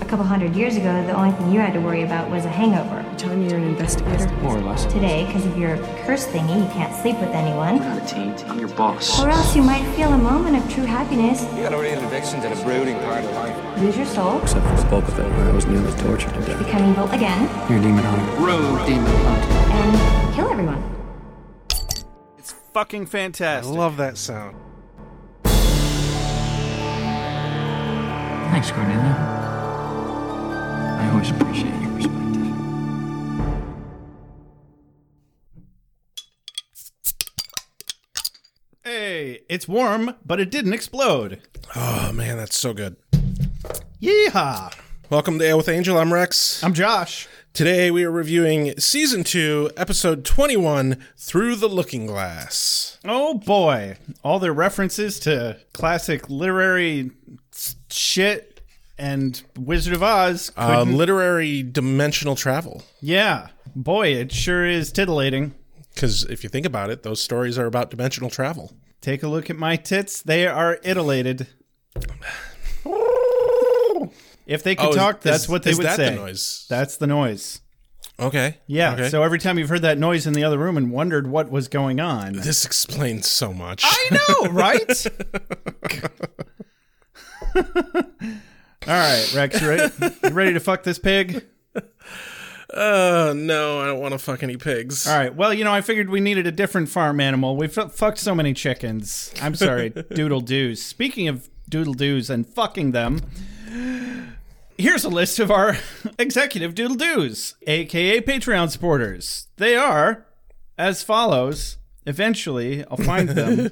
A couple hundred years ago, the only thing you had to worry about was a hangover. Telling me you're an investigator? More or less. Today, because of your curse thingy, you can't sleep with anyone. I'm a team. I'm your boss. Or else you might feel a moment of true happiness, You got a real addiction to the brooding part of life. lose your soul, Except for the bulk of it, where I was nearly tortured to death. become evil again, You're a demon hunter. Road demon hunt. and kill everyone. It's fucking I fantastic. love that sound. Thanks, Cornelia. I always appreciate your perspective. Hey, it's warm, but it didn't explode. Oh man, that's so good. Yeehaw! Welcome to Ale with Angel. I'm Rex. I'm Josh. Today we are reviewing season two, episode twenty-one, "Through the Looking Glass." Oh boy, all their references to classic literary s- shit and Wizard of Oz. Uh, literary dimensional travel. yeah, boy, it sure is titillating. Because if you think about it, those stories are about dimensional travel. Take a look at my tits; they are itillated. If they could Oh, is- talk, that's what they is would that say. the noise? That's the noise. Okay. Yeah. Okay. So every time you've heard that noise in the other room and wondered what was going on, this explains so much. I know, right? All right, Rex, you ready? You ready to fuck this pig? Uh, no, I don't want to fuck any pigs. All right. Well, you know, I figured we needed a different farm animal. We've fu- fucked so many chickens. I'm sorry, doodle doos. Speaking of doodle doos and fucking them, here's a list of our executive doodle doos, aka Patreon supporters. They are as follows. Eventually, I'll find them.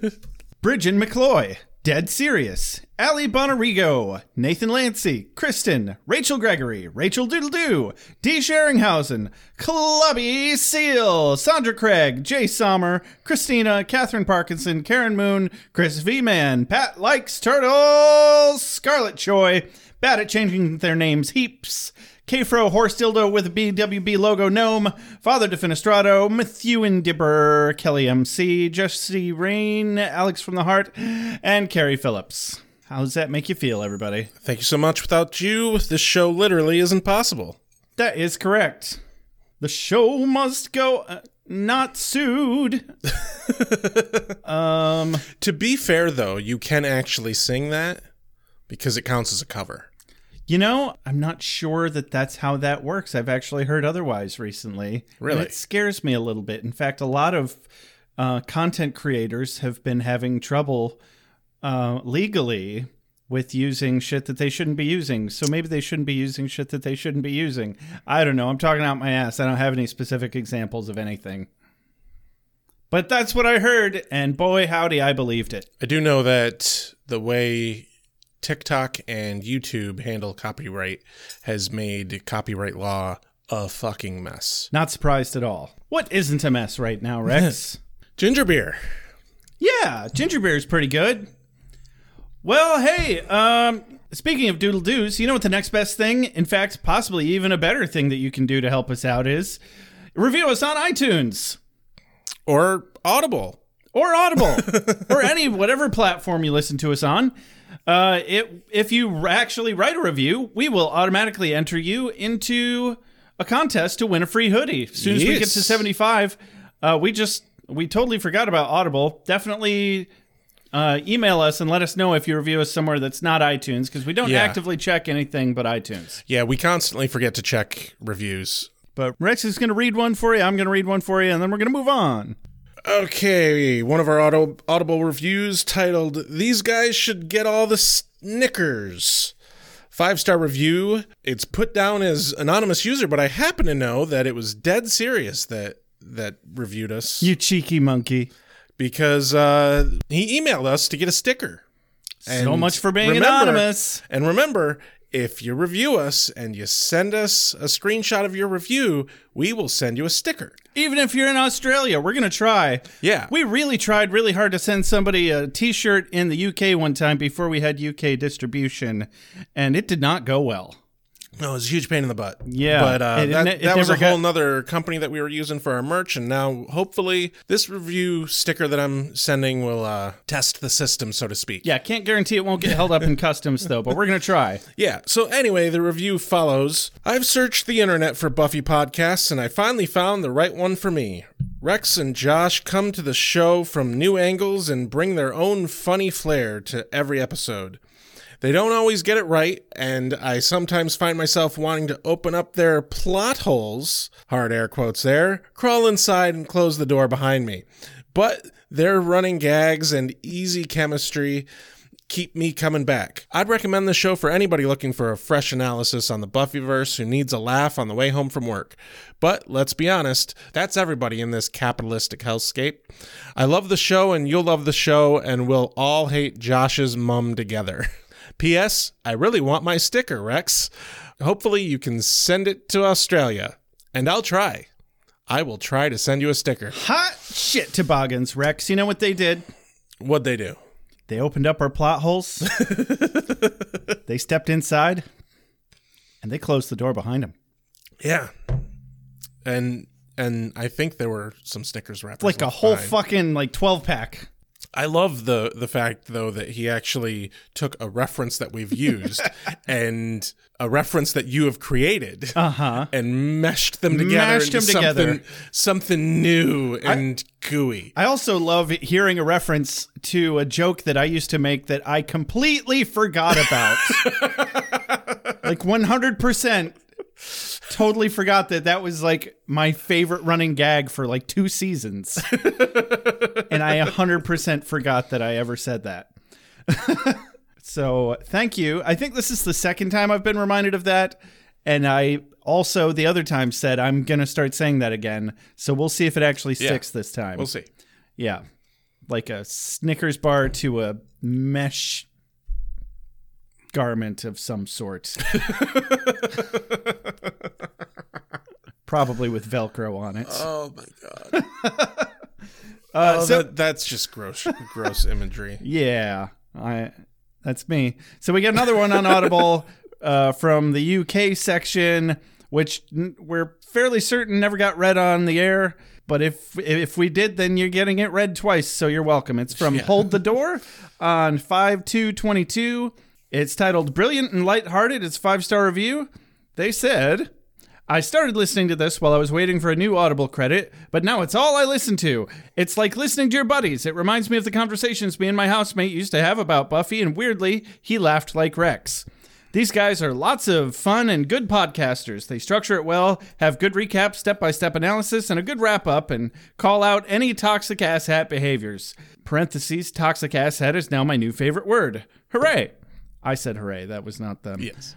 Bridget McCloy, Dead Serious, Ali Bonarigo, Nathan Lancy, Kristen, Rachel Gregory, Rachel Doodledoo, D. Sheringhausen, Clubby Seal, Sandra Craig, Jay Sommer, Christina, Catherine Parkinson, Karen Moon, Chris V. Man, Pat Likes Turtles, Scarlet Choi, bad at changing their names heaps, Kfro Horse Dildo with a BWB logo gnome, Father Defenestrado, Methuen Dipper, Kelly MC, Jesse Rain, Alex from the Heart, and Carrie Phillips. How does that make you feel, everybody? Thank you so much. Without you, this show literally isn't possible. That is correct. The show must go uh, not sued. um, To be fair, though, you can actually sing that because it counts as a cover. you know, I'm not sure that that's how that works. I've actually heard otherwise recently. Really? it scares me a little bit. In fact, a lot of uh, content creators have been having trouble uh, legally with using shit that they shouldn't be using. So maybe they shouldn't be using shit that they shouldn't be using. I don't know. I'm talking out my ass. I don't have any specific examples of anything. But that's what I heard, and boy, howdy, I believed it. I do know that the way TikTok and YouTube handle copyright has made copyright law a fucking mess. Not surprised at all. What isn't a mess right now, Rex? Ginger beer. yeah, ginger beer is pretty good. Well, hey, um, speaking of doodle doos, you know what the next best thing, in fact, possibly even a better thing that you can do to help us out is review us on iTunes Or Audible. or Audible or any whatever platform you listen to us on. Uh, it, if you actually write a review, we will automatically enter you into a contest to win a free hoodie. As soon as we get to 75, uh, we just we totally forgot about Audible. Definitely uh, email us and let us know if you review us somewhere that's not iTunes because we don't Yeah. actively check anything but iTunes. Yeah, we constantly forget to check reviews. But Rex is going to read one for you. I'm going to read one for you, and then we're going to move on. Okay, one of our auto, Audible reviews titled "These guys should get all the Snickers." Five star review. It's put down as anonymous user, but I happen to know that it was dead serious that that reviewed us You cheeky monkey. Because uh, he emailed us to get a sticker. so much for being remember- anonymous. And remember, if you review us and you send us a screenshot of your review, we will send you a sticker. Even if you're in Australia, we're going to try. Yeah. We really tried really hard to send somebody a t shirt in the UK one time before we had UK distribution, and it did not go well. No, it was a huge pain in the butt. Yeah. but uh, It- that, it that was a never got- whole nother company that we were using for our merch, and now hopefully this review sticker that I'm sending will uh, test the system, so to speak. Yeah, can't guarantee it won't get held up in customs though, but we're gonna try. Yeah. So anyway, the review follows. I've searched the internet for Buffy podcasts, and I finally found the right one for me. Rex and Josh come to the show from new angles and bring their own funny flair to every episode. They don't always get it right, and I sometimes find myself wanting to open up their plot holes, hard air quotes there, crawl inside and close the door behind me. But their running gags and easy chemistry keep me coming back. I'd recommend the show for anybody looking for a fresh analysis on the Buffyverse who needs a laugh on the way home from work. But let's be honest, that's everybody in this capitalistic hellscape. I love the show and you'll love the show and we'll all hate Josh's mum together. P.S. I really want my sticker, Rex. Hopefully you can send it to Australia. And I'll try. I will try to send you a sticker. Hot shit toboggans, Rex. You know what they did? What'd they do? They opened up our plot holes. they stepped inside, and they closed the door behind them. Yeah. And and I think there were some stickers wrapped. Like a whole fucking like twelve pack. I love the the fact though that he actually took a reference that we've used and a reference that you have created Uh-huh. and meshed them together Mashed into them together. something something new and gooey. I also love hearing a reference to a joke that I used to make that I completely forgot about. like 100% totally forgot that that was like my favorite running gag for like two seasons. and I 100% forgot that I ever said that. so, thank you. I think this is the second time I've been reminded of that. And I also, the other time, said I'm going to start saying that again. So, we'll see if it actually sticks this time. We'll see. Yeah. Like a Snickers bar to a mesh garment of some sort. Probably with Velcro on it. Oh my god. Uh, Oh, so, that, that's just gross gross imagery. yeah, I that's me. So we get another one on Audible uh, from the UK section, which n- we're fairly certain never got read on the air. But if if we did, then you're getting it read twice, so you're welcome. It's from Hold the Door on five two twenty two. It's titled "Brilliant and Lighthearted." It's five star review. They said. I started listening to this while I was waiting for a new Audible credit, but now it's all I listen to. It's like listening to your buddies. It reminds me of the conversations me and my housemate used to have about Buffy, and weirdly, he laughed like Rex. These guys are lots of fun and good podcasters. They structure it well, have good recaps, step by step analysis, and a good wrap up, and call out any toxic asshat behaviors. Parentheses, toxic asshat is now my new favorite word. Hooray! I said hooray, that was not them. Yes.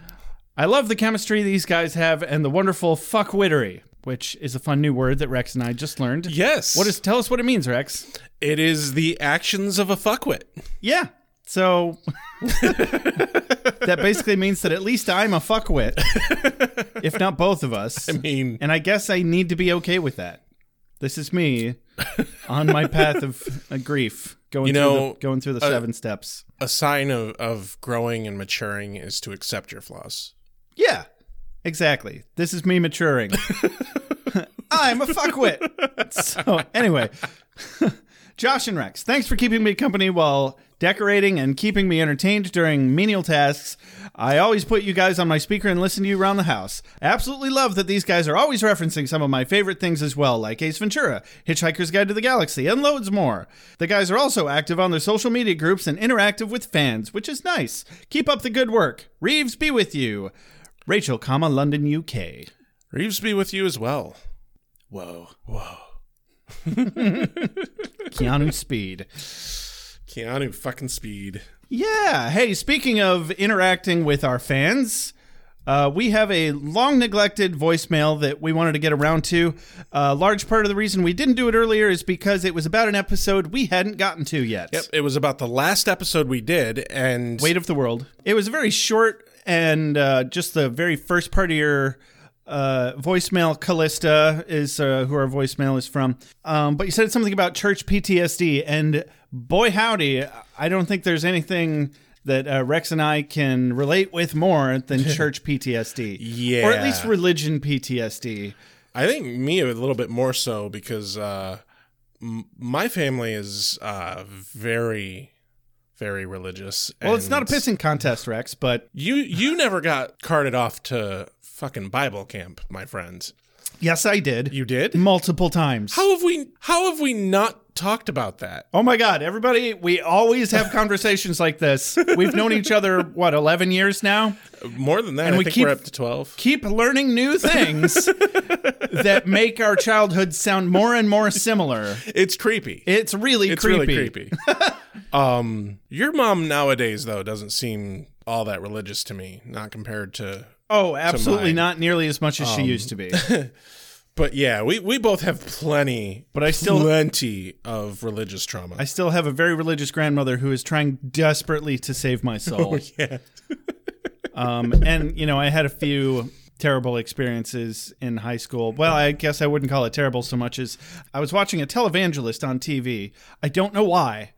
I love the chemistry these guys have and the wonderful fuckwittery, which is a fun new word that Rex and I just learned. Yes. What is? Tell us what it means, Rex. it is the actions of a fuckwit. Yeah. So that basically means that at least I'm a fuckwit, if not both of us. I mean, and I guess I need to be okay with that. This is me on my path of grief, going You through know, the, going through the uh, seven steps. A sign of, of growing and maturing is to accept your flaws. Yeah, exactly. This is me maturing. I'm a fuckwit. So, anyway, Josh and Rex, thanks for keeping me company while decorating and keeping me entertained during menial tasks. I always put you guys on my speaker and listen to you around the house. I absolutely love that these guys are always referencing some of my favorite things as well, like Ace Ventura, Hitchhiker's Guide to the Galaxy, and loads more. The guys are also active on their social media groups and interactive with fans, which is nice. Keep up the good work. Reeves be with you. Rachel, comma London, UK. Reeves be with you as well. Whoa. Whoa. Keanu Speed. Keanu fucking speed. Yeah. Hey, speaking of interacting with our fans, uh, we have a long neglected voicemail that we wanted to get around to. A large part of the reason we didn't do it earlier is because it was about an episode we hadn't gotten to yet. Yep, it was about the last episode we did, and Weight of the World. It was very short and uh, just the very first part of your uh, voicemail. Callista is uh, who our voicemail is from. Um, but you said something about church PTSD, and boy howdy, I don't think there's anything that uh, Rex and I can relate with more than church PTSD. Yeah. Or at least religion PTSD. I think me a little bit more so because uh, m- my family is uh, very, very religious. Well, it's not a pissing contest, Rex, but You you never got carted off to fucking Bible camp, my friend. yes, I did. You did? multiple times. How have we how have we not talked about that? Oh my God, everybody, we always have conversations like this. We've known each other, what, 11 years now? More than that, And I we think keep- we're up to twelve. Keep learning new things that make our childhood sound more and more similar. It's creepy. It's really it's creepy. really creepy. um, your mom nowadays though doesn't seem all that religious to me, not compared to. Oh, absolutely mine. not nearly as much as she used to be. But yeah, we, we both have plenty, But I still- plenty of religious trauma. I still have a very religious grandmother who is trying desperately to save my soul. yeah, Um, and you know, I had a few terrible experiences in high school. Well, I guess I wouldn't call it terrible so much as I was watching a televangelist on TV. I don't know why.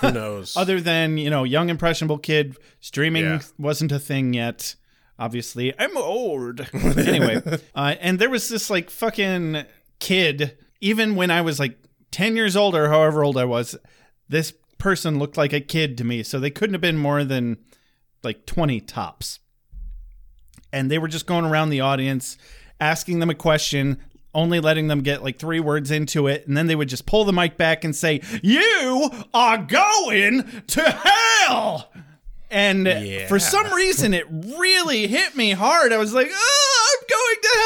Who knows? Other than, you know, young impressionable kid, streaming Yeah. wasn't a thing yet. Obviously, I'm old. anyway, uh, and there was this like fucking kid, even when I was like 10 years old or however old I was, this person looked like a kid to me. So they couldn't have been more than like 20 tops. And they were just going around the audience asking them a question, only letting them get like three words into it. And then they would just pull the mic back and say, You are going to hell. And Yeah. for some reason, it really hit me hard. I was like, Oh, I'm going to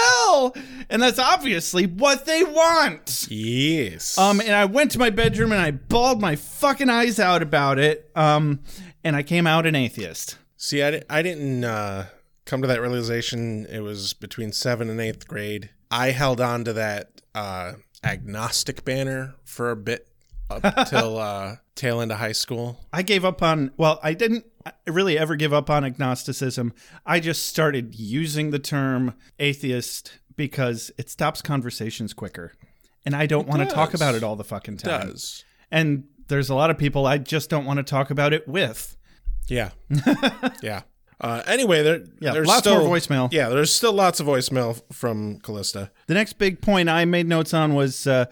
hell. And that's obviously what they want. yes. Um, and I went to my bedroom and I bawled my fucking eyes out about it. Um, and I came out an atheist. See, I, I didn't uh, come to that realization. It was between seventh and eighth grade. I held on to that uh, agnostic banner for a bit up till uh, tail end of high school. I gave up on, well, I didn't really ever give up on agnosticism. I just started using the term atheist because it stops conversations quicker. And I don't want to talk about it all the fucking time. Does And there's a lot of people I just don't want to talk about it with. yeah, yeah. Uh, anyway, there, Yeah, there's lots still, more voicemail. Yeah, there's still lots of voicemail from Callista. The next big point I made notes on was uh,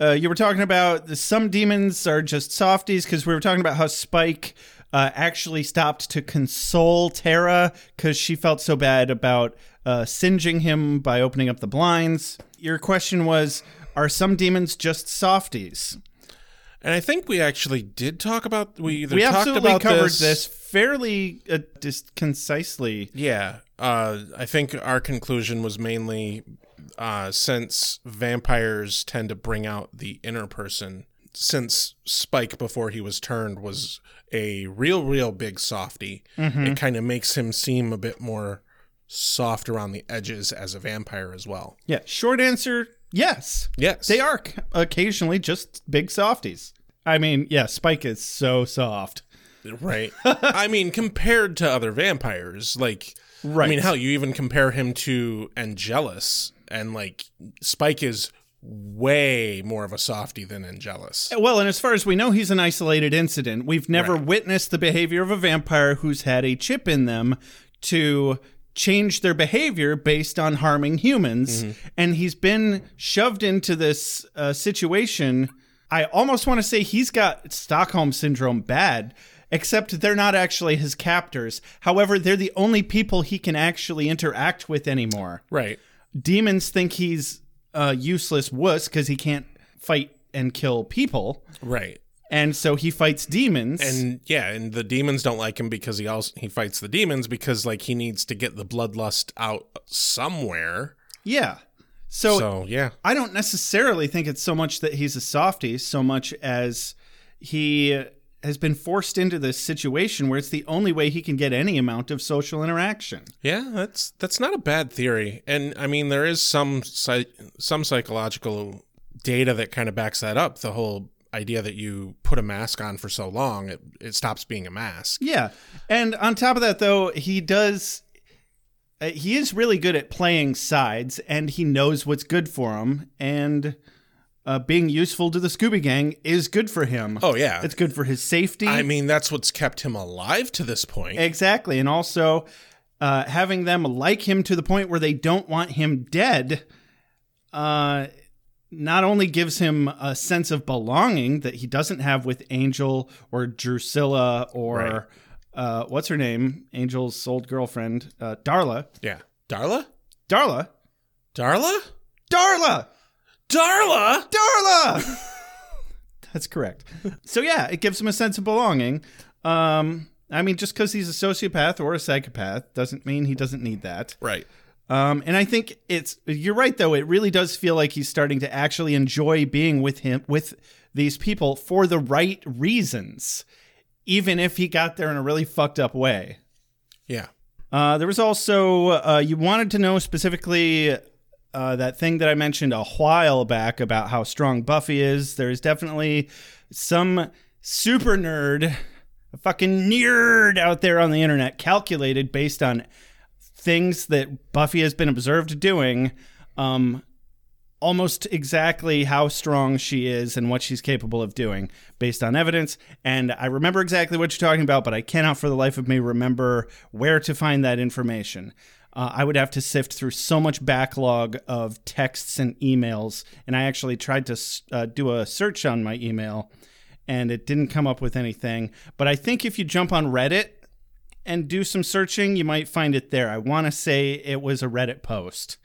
uh, you were talking about some demons are just softies because we were talking about how Spike uh, actually stopped to console Tara because she felt so bad about uh, singeing him by opening up the blinds. Your question was Are some demons just softies? And I think we actually did talk about we either We talked absolutely about covered this, this, fairly uh, just concisely. Yeah, uh, I think our conclusion was mainly uh, since vampires tend to bring out the inner person. Since Spike, before he was turned, was a real, real big softy, Mm-hmm. it kind of makes him seem a bit more soft around the edges as a vampire as well. Yeah, short answer yes. Yes, They are occasionally just big softies. I mean, yeah, Spike is so soft. Right. I mean, compared to other vampires, like right. I mean, hell, you even compare him to Angelus, and like Spike is way more of a softy than Angelus. Well, and as far as we know, he's an isolated incident. We've never Right. witnessed the behavior of a vampire who's had a chip in them to change their behavior based on harming humans. And he's been shoved into this uh, situation. I almost want to say he's got Stockholm syndrome bad, except they're not actually his captors. However, they're the only people he can actually interact with anymore Right. demons think he's a useless wuss because he can't fight and kill people, Right. and so he fights demons. And yeah, and the demons don't like him because he also he fights the demons because like he needs to get the bloodlust out somewhere. yeah, so, So, yeah. I don't necessarily think it's so much that he's a softie, so much as he has been forced into this situation where it's the only way he can get any amount of social interaction. Yeah, that's that's not a bad theory. And I mean there is some some psychological data that kind of backs that up. The whole idea that you put a mask on for so long, it, it stops being a mask. Yeah. And on top of that, though, he does. Uh, he is really good at playing sides, and he knows what's good for him. And uh, being useful to the Scooby Gang is good for him. Oh, yeah. It's good for his safety. I mean, that's what's kept him alive to this point. Exactly. And also uh, having them like him to the point where they don't want him dead uh, not only gives him a sense of belonging that he doesn't have with Angel or Drusilla or Right. uh, what's her name? Angel's old girlfriend, uh, Darla. yeah. Darla? Darla? Darla? Darla! Darla? Darla! That's correct. So yeah, it gives him a sense of belonging. Um, I mean, just because he's a sociopath or a psychopath doesn't mean he doesn't need that. Right. Um, and I think it's you're right though. It really does feel like he's starting to actually enjoy being with him with these people for the right reasons, even if he got there in a really fucked up way. Yeah. Uh, there was also uh, you wanted to know specifically uh, that thing that I mentioned a while back about how strong Buffy is. There's definitely some super nerd, a fucking nerd out there on the internet, calculated based on things that Buffy has been observed doing, um, almost exactly how strong she is and what she's capable of doing based on evidence. And I remember exactly what you're talking about, but I cannot for the life of me remember where to find that information. Uh, I would have to sift through so much backlog of texts and emails, and I actually tried to uh, do a search on my email, and it didn't come up with anything. But I think if you jump on Reddit and do some searching, you might find it there. I want to say it was a Reddit post.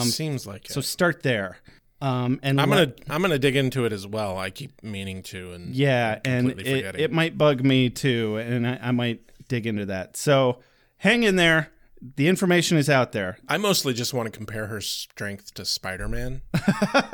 Seems like it. So start there. Um, and I'm gonna I'm gonna dig into it as well. I keep meaning to, and yeah, and it, it might bug me too, and I, I might dig into that. So hang in there. The information is out there. I mostly just want to compare her strength to Spider-Man.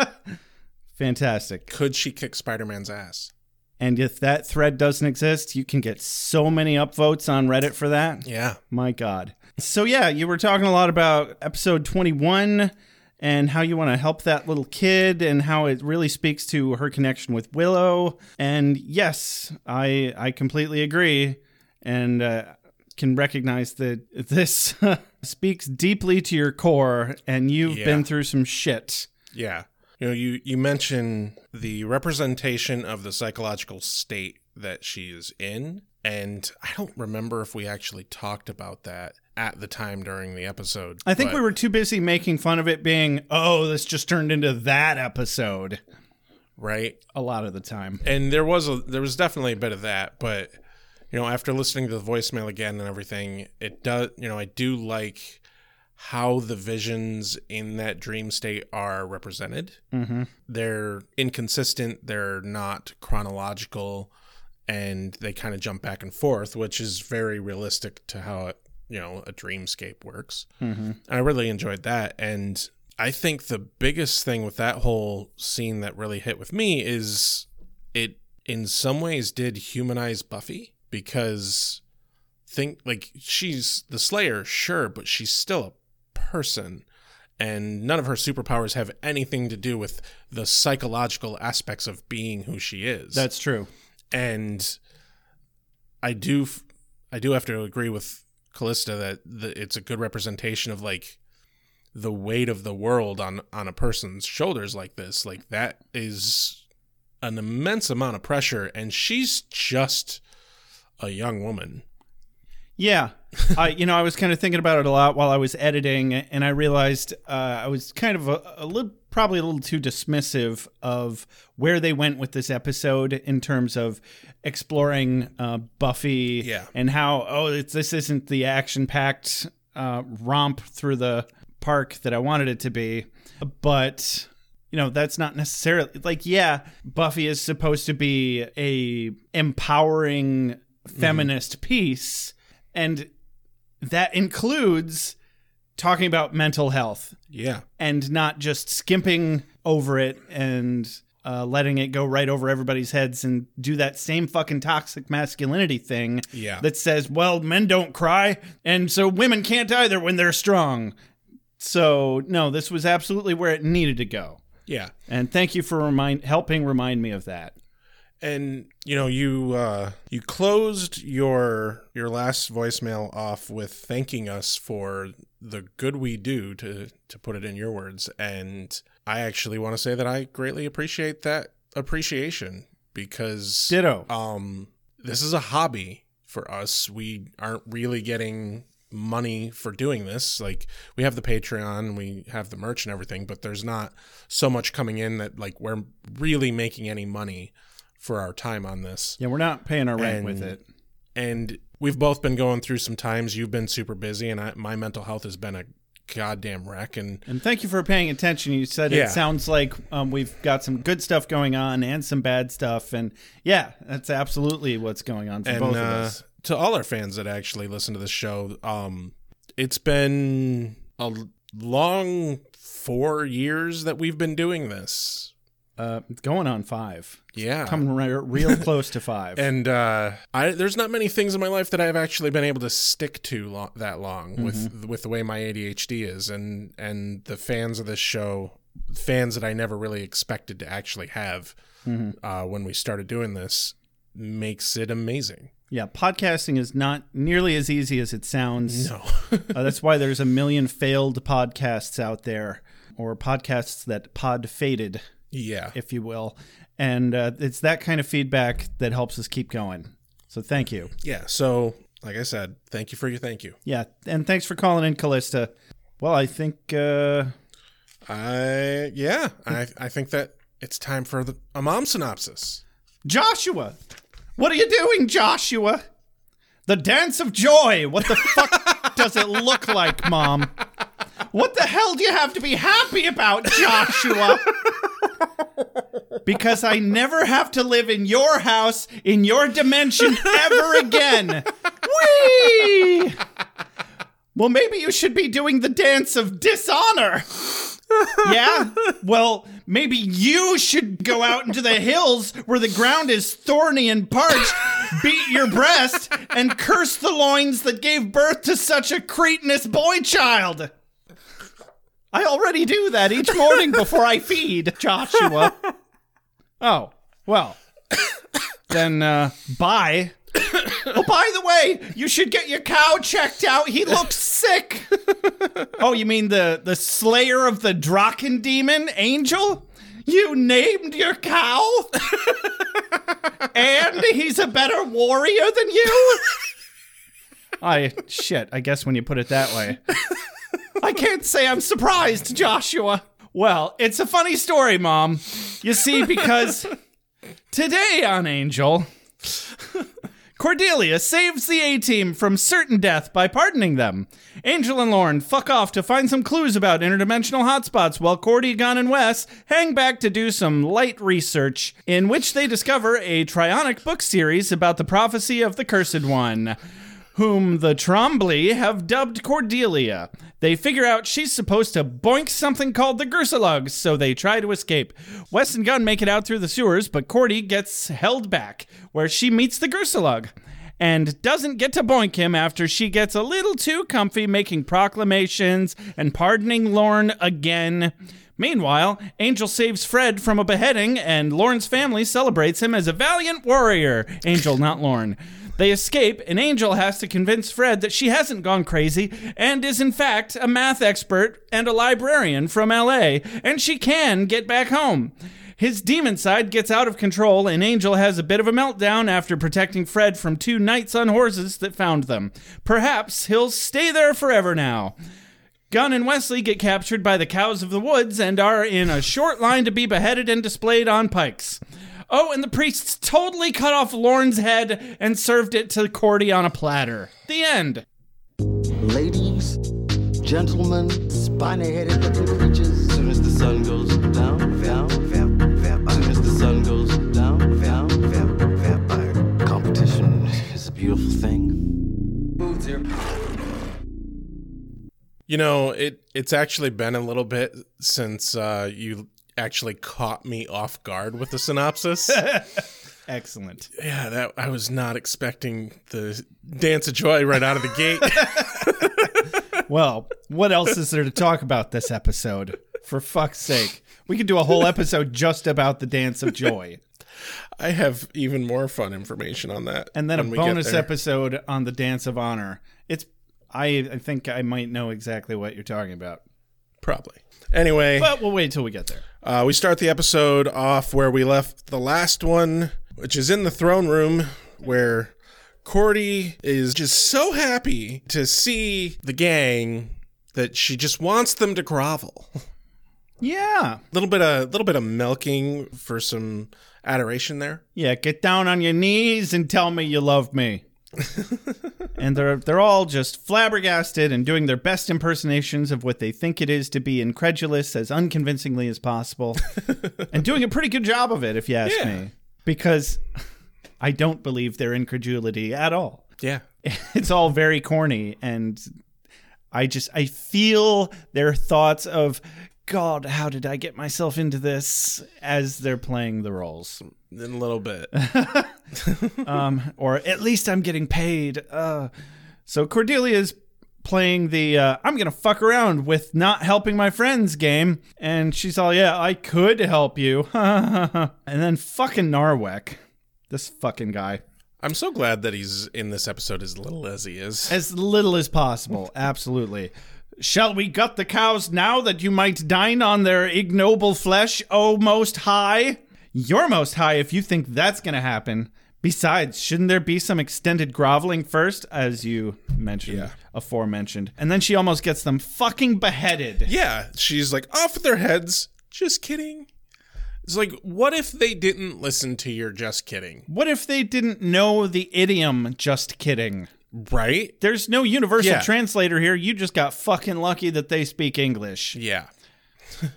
Fantastic. Could she kick Spider-Man's ass? And if that thread doesn't exist, you can get so many upvotes on Reddit for that. Yeah. My God. So, yeah, you were talking a lot about episode 21 and how you want to help that little kid and how it really speaks to her connection with Willow. And yes, I, I completely agree and uh, can recognize that this speaks deeply to your core and you've Yeah. been through some shit. Yeah. You know, you you mention the representation of the psychological state that she is in, and I don't remember if we actually talked about that at the time during the episode. I think we were too busy making fun of it being, oh, this just turned into that episode right. a lot of the time. and there was a there was definitely a bit of that but you know after listening to the voicemail again and everything it does you know i do like how the visions in that dream state are represented mm-hmm. they're inconsistent they're not chronological and they kind of jump back and forth which is very realistic to how you know a dreamscape works mm-hmm. i really enjoyed that and i think the biggest thing with that whole scene that really hit with me is it in some ways did humanize Buffy because think like she's the Slayer, sure, but she's still a person. And none of her superpowers have anything to do with the psychological aspects of being who she is. That's true. and I do, i do have to agree with Callista that the, it's a good representation of like the weight of the world on on a person's shoulders like this. Like that is an immense amount of pressure, and she's just a young woman. Yeah. I you know, I was kind of thinking about it a lot while I was editing and I realized uh, I was kind of a, a little probably a little too dismissive of where they went with this episode in terms of exploring uh, Buffy Yeah. and how oh it's, this isn't the action-packed uh, romp through the park that I wanted it to be. But you know that's not necessarily like yeah buffy is supposed to be a empowering feminist piece and that includes talking about mental health Yeah, and not just skimping over it and uh, letting it go right over everybody's heads and do that same fucking toxic masculinity thing Yeah. that says, well, men don't cry, and so women can't either when they're strong. So, no, this was absolutely where it needed to go. yeah. And thank you for remind helping remind me of that. And you know, you uh, you closed your your last voicemail off with thanking us for the good we do to to put it in your words. And I actually want to say that I greatly appreciate that appreciation because Ditto. um this is a hobby for us. We aren't really getting money for doing this. Like we have the Patreon, we have the merch and everything, but there's not so much coming in that like we're really making any money for our time on this. Yeah, we're not paying our rent And- with it. And we've both been going through some times. You've been super busy and I, my mental health has been a goddamn wreck and And thank you for paying attention. You said Yeah. it sounds like um, we've got some good stuff going on and some bad stuff. And yeah, that's absolutely what's going on for and both of uh, us. to all our fans that actually listen to this show, um, it's been a long four years that we've been doing this. Uh, it's going on five. Yeah, Coming re- real close to five. and uh, I there's not many things in my life that I've actually been able to stick to lo- that long with with the way my ADHD is, and and the fans of this show, fans that I never really expected to actually have uh, when we started doing this, makes it amazing. yeah, podcasting is not nearly as easy as it sounds. No. Uh, that's why there's a million failed podcasts out there, or podcasts that pod faded, yeah. if you will. And uh, it's that kind of feedback that helps us keep going. So thank you. Yeah. So, like I said, thank you for your thank you. Yeah, and thanks for calling in, Callista. Well, I think uh, I yeah, I I think that it's time for the, a mom synopsis. Joshua, what are you doing, Joshua? The dance of joy. What the fuck does it look like, Mom? What the hell do you have to be happy about, Joshua? Because I never have to live in your house, in your dimension ever again. Whee! Well, maybe you should be doing the dance of dishonor. Yeah? Well, maybe you should go out into the hills where the ground is thorny and parched, beat your breast, and curse the loins that gave birth to such a cretinous boy child. I already do that each morning before I feed Joshua. Oh, well. Then, uh, bye. Oh, by the way, you should get your cow checked out. He looks sick. Oh, you mean the the slayer of the Drokken demon, Angel? You named your cow? and he's a better warrior than you? I shit, I guess when you put it that way. I can't say I'm surprised, Joshua. Well, it's a funny story, Mom. You see, because today on Angel, Cordelia saves the A team from certain death by pardoning them. Angel and Lorne fuck off to find some clues about interdimensional hotspots while Cordy, Gunn, and Wes hang back to do some light research, in which they discover a trionic book series about the prophecy of the Cursed One whom the Trombli have dubbed Cordelia. They figure out she's supposed to boink something called the Groosaluggs, so they try to escape. Wes and Gunn make it out through the sewers, but Cordy gets held back, where she meets the Groosalugg. And doesn't get to boink him after she gets a little too comfy making proclamations and pardoning Lorne again. Meanwhile, Angel saves Fred from a beheading, and Lorne's family celebrates him as a valiant warrior. Angel, not Lorne. They escape, and Angel has to convince Fred that she hasn't gone crazy and is, in fact, a math expert and a librarian from LA, and she can get back home. His demon side gets out of control, and Angel has a bit of a meltdown after protecting Fred from two knights on horses that found them. Perhaps he'll stay there forever now. Gunn and Wesley get captured by the cows of the woods and are in a short line to be beheaded and displayed on pikes. Oh, and the priests totally cut off Lorne's head and served it to Cordy on a platter. The end. Ladies, gentlemen, spiny headed looking creatures. Soon as the sun goes down, down, vampire. Soon as the sun goes down, down, down, vampire. Competition is a beautiful thing. You know, it it's actually been a little bit since uh, you actually caught me off guard with the synopsis. Excellent. yeah, that I was not expecting the dance of joy right out of the gate. Well, what else is there to talk about this episode? For fuck's sake. We could do a whole episode just about the Dance of Joy. I have even more fun information on that. And then a when we get bonus episode on the Dance of Honor. It's I, I think I might know exactly what you're talking about. Probably. Anyway, But we'll wait till we get there. uh, we start the episode off where we left the last one, which is in the throne room, where Cordy is just so happy to see the gang that she just wants them to grovel. Yeah. A little bit of a little bit of milking for some adoration there. Yeah, get down on your knees and tell me you love me. and they're they're all just flabbergasted and doing their best impersonations of what they think it is to be incredulous as unconvincingly as possible. and doing a pretty good job of it if you ask Yeah. me. Because I don't believe their incredulity at all. Yeah. It's all very corny and I just I feel their thoughts of God, how did I get myself into this as they're playing the roles? In a little bit. um, or at least I'm getting paid. Uh, so Cordelia's playing the uh, I'm gonna fuck around with not helping my friends game, and she's all, yeah, I could help you, and then fucking Narwek, this fucking guy, I'm so glad that he's in this episode as little as he is. as little as possible, absolutely. Shall we gut the cows now that you might dine on their ignoble flesh, O Most High? You're Most High if you think that's gonna happen. Besides, shouldn't there be some extended groveling first, as you mentioned, Yeah. aforementioned? And then she almost gets them fucking beheaded. Yeah, she's like off with their heads. Just kidding. It's like, what if they didn't listen to your just kidding? What if they didn't know the idiom just kidding? Right? There's no universal Yeah. translator here. You just got fucking lucky that they speak English. Yeah.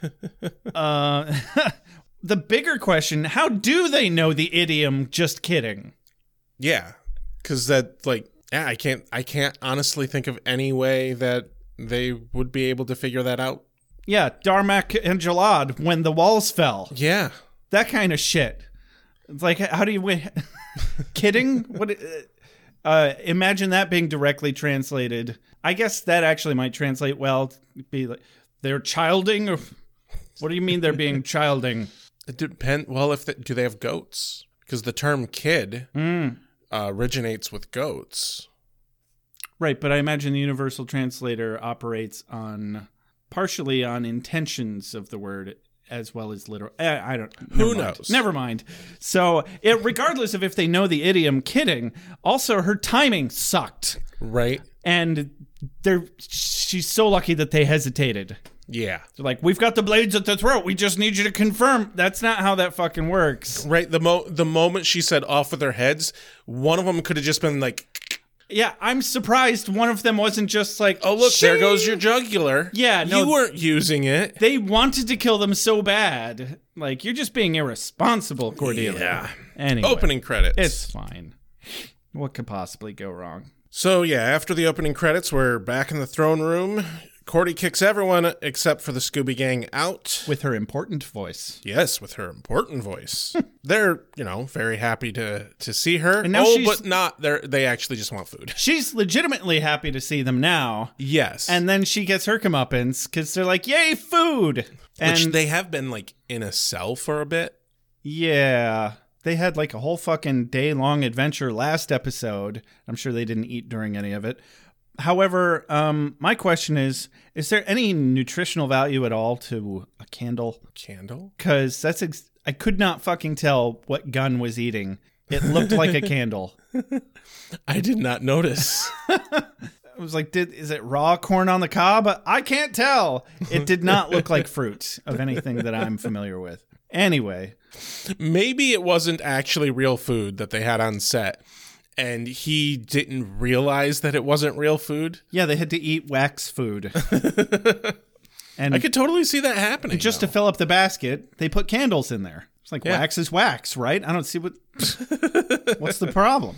Uh, the bigger question how do they know the idiom just kidding? Yeah. Cause that like yeah, I can't I can't honestly think of any way that they would be able to figure that out. Yeah, Darmok and Jalad when the walls fell. Yeah. That kind of shit. It's like, how do you win? kidding? What? Uh, imagine that being directly translated. I guess that actually might translate well. Be like, they're childing. Or, what do you mean they're being childing? It depend well if they, do they have goats? Because the term kid uh, originates with goats. Right, but I imagine the universal translator operates on partially on intentions of the word as well as literal. eh, I don't. Who mind. knows? Never mind. So, it, regardless of if they know the idiom, kidding. Also, her timing sucked, Right? and they're she's so lucky that they hesitated. Yeah. They're like, "We've got the blades at the throat. We just need you to confirm." That's not how that fucking works. Right. The mo the moment she said off with their heads, one of them could have just been like, Yeah, I'm surprised one of them wasn't just like, "Oh look, there goes your jugular." Yeah, no- you weren't using it. they wanted to kill them so bad. Like you're just being irresponsible, Cordelia. Yeah. Anyway, Opening credits. It's fine. What could possibly go wrong? So yeah, after the opening credits, we're back in the throne room. Cordy kicks everyone except for the Scooby Gang out. With her important voice. yes, with her important voice. They're, you know, very happy to to see her. And now oh, she's- but not. They they actually just want food. She's legitimately happy to see them now. Yes, And then she gets her comeuppance because they're like, "Yay, food!" And which they have been like in a cell for a bit. yeah, they had like a whole fucking day long adventure last episode. I'm sure they didn't eat during any of it. However, um, my question is: Is there any nutritional value at all to a candle? Candle. because that's ex- I could not fucking tell what Gunn was eating. It looked like a candle. I did not notice. I was like, "Did is it raw corn on the cob?" I can't tell. It did not look like fruit of anything that I'm familiar with. Anyway, Maybe it wasn't actually real food that they had on set, and he didn't realize that it wasn't real food. yeah, they had to eat wax food, and I could totally see that happening. just though. to fill up the basket, they put candles in there. It's like Yeah. wax is wax, right? I don't see what what's the problem.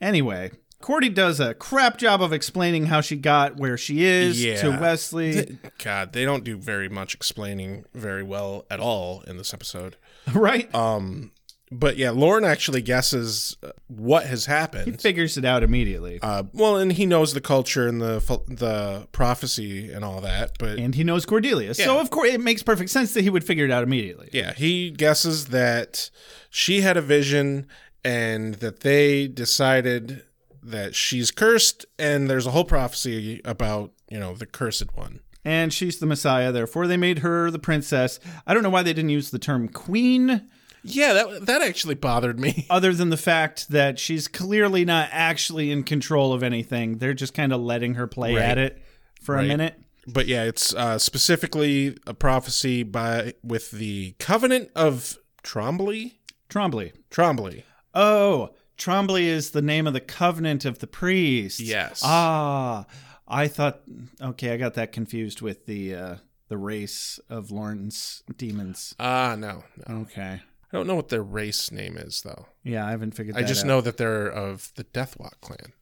Anyway, Cordy does a crap job of explaining how she got where she is to Wesley. God, they don't do very much explaining very well at all in this episode. right? Um, But yeah, Lorne actually guesses uh, what has happened. He figures it out immediately. Uh, well, and he knows the culture and the the prophecy and all that. But and he knows Cordelia. So, of course, it makes perfect sense that he would figure it out immediately. yeah, he guesses that she had a vision and that they decided that she's cursed, and there's a whole prophecy about you know the cursed one. and she's the Messiah. Therefore, they made her the princess. I don't know why they didn't use the term queen, Yeah, that that actually bothered me. other than the fact that she's clearly not actually in control of anything. They're just kind of letting her play Right. at it for a minute. But yeah, it's uh, specifically a prophecy by with the covenant of Trombli. Trombli. Trombli. Oh, Trombli is the name of the covenant of the priest. Yes. Ah, I thought. Okay, I got that confused with the uh, the race of Lawrence demons. Ah, no, no. Okay. I don't know what their race name is though. Yeah, I haven't figured. That out. I just out. know that they're of the Deathwok clan.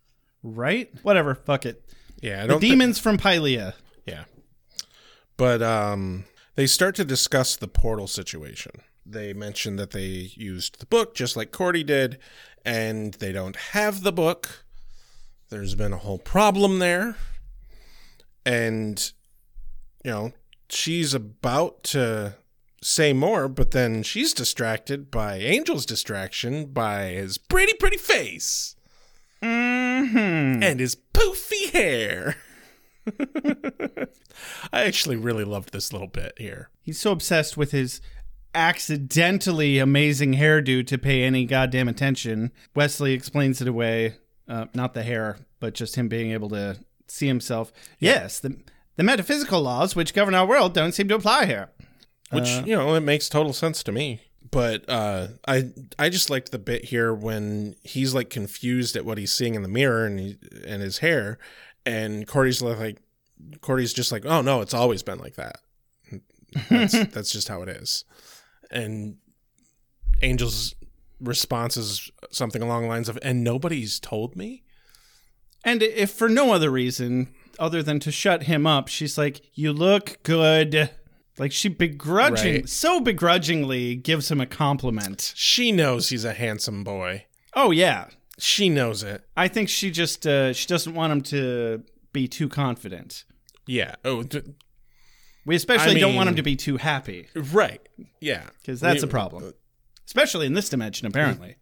Right? Whatever. Fuck it. Yeah, I The demons from Pylea. yeah, but um, they start to discuss the portal situation. They mention that they used the book just like Cordy did, and they don't have the book. There's been a whole problem there, and you know she's about to say more, but then she's distracted by Angel's distraction by his pretty, pretty face Mm-hmm. and his poofy hair. I actually really loved this little bit here. He's so obsessed with his accidentally amazing hairdo to pay any goddamn attention. Wesley explains it away. Uh, not the hair, but just him being able to see himself. Yes, the the metaphysical laws which govern our world don't seem to apply here. Which you know it makes total sense to me. But uh i i just liked the bit here when he's like confused at what he's seeing in the mirror and he, and his hair. And cordy's like cordy's just like oh no it's always been like that. That's that's just how it is. And angel's response is something along the lines of and nobody's told me? And if for no other reason other than to shut him up, she's like, "You look good." Like she begrudging, Right. so begrudgingly gives him a compliment. she knows he's a handsome boy Oh yeah, she knows it I think she just uh, she doesn't want him to be too confident. yeah oh d- We especially I don't want him to be too happy right yeah because that's We- a problem, especially in this dimension apparently,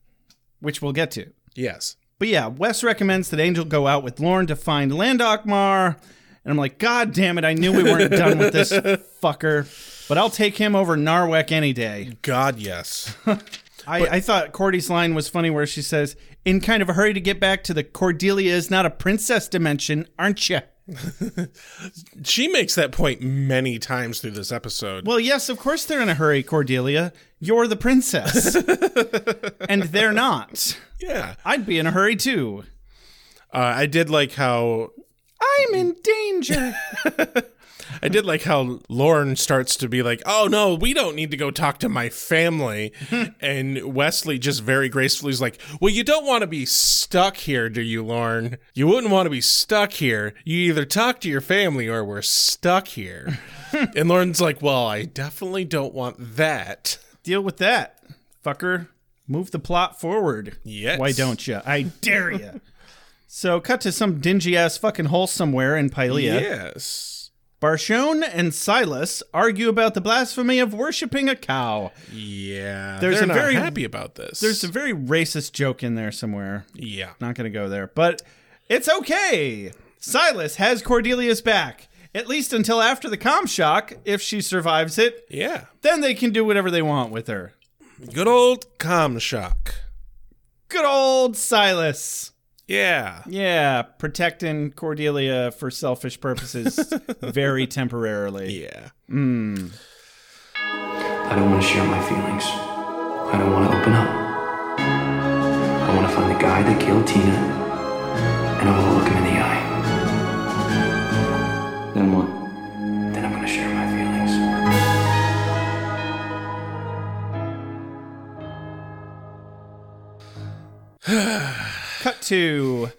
which we'll get to. yes But yeah, Wes recommends that Angel go out with Lorne to find Landokmar. And I'm like, God damn it, I knew we weren't done with this fucker. But I'll take him over Narwek any day. god yes I, I thought Cordy's line was funny where she says, In kind of a hurry to get back to the Cordelia is not a princess dimension, aren't you? She makes that point many times through this episode. Well, yes, of course they're in a hurry, Cordelia. You're the princess. and they're not. yeah. I'd be in a hurry too. Uh, I did like how I'm in danger. I did like how Lorne starts to be like, "Oh no, we don't need to go talk to my family," and Wesley just very gracefully is like, "Well, you don't want to be stuck here, do you, Lorne? You wouldn't want to be stuck here. You either talk to your family or we're stuck here." and Lorne's like, "Well, I definitely don't want that." Deal with that, fucker. Move the plot forward. Yes. Why don't you? I dare you. So, cut to some dingy ass fucking hole somewhere in Pylea. Yes. Barshone and Silas argue about the blasphemy of worshiping a cow. Yeah. There's They're a not very- happy about this. There's a very racist joke in there somewhere. yeah. Not going to go there, but it's okay. Silas has Cordelia's back, at least until after the com shock, if she survives it. Yeah. Then they can do whatever they want with her. Good old com shock. Good old Silas. Yeah. Yeah, protecting Cordelia for selfish purposes very temporarily. Yeah. Mmm. I don't want to share my feelings. I don't want to open up. I want to find the guy that killed Tina, and I want to look him in the eye. Then what? Then I'm going to share my feelings. Cut to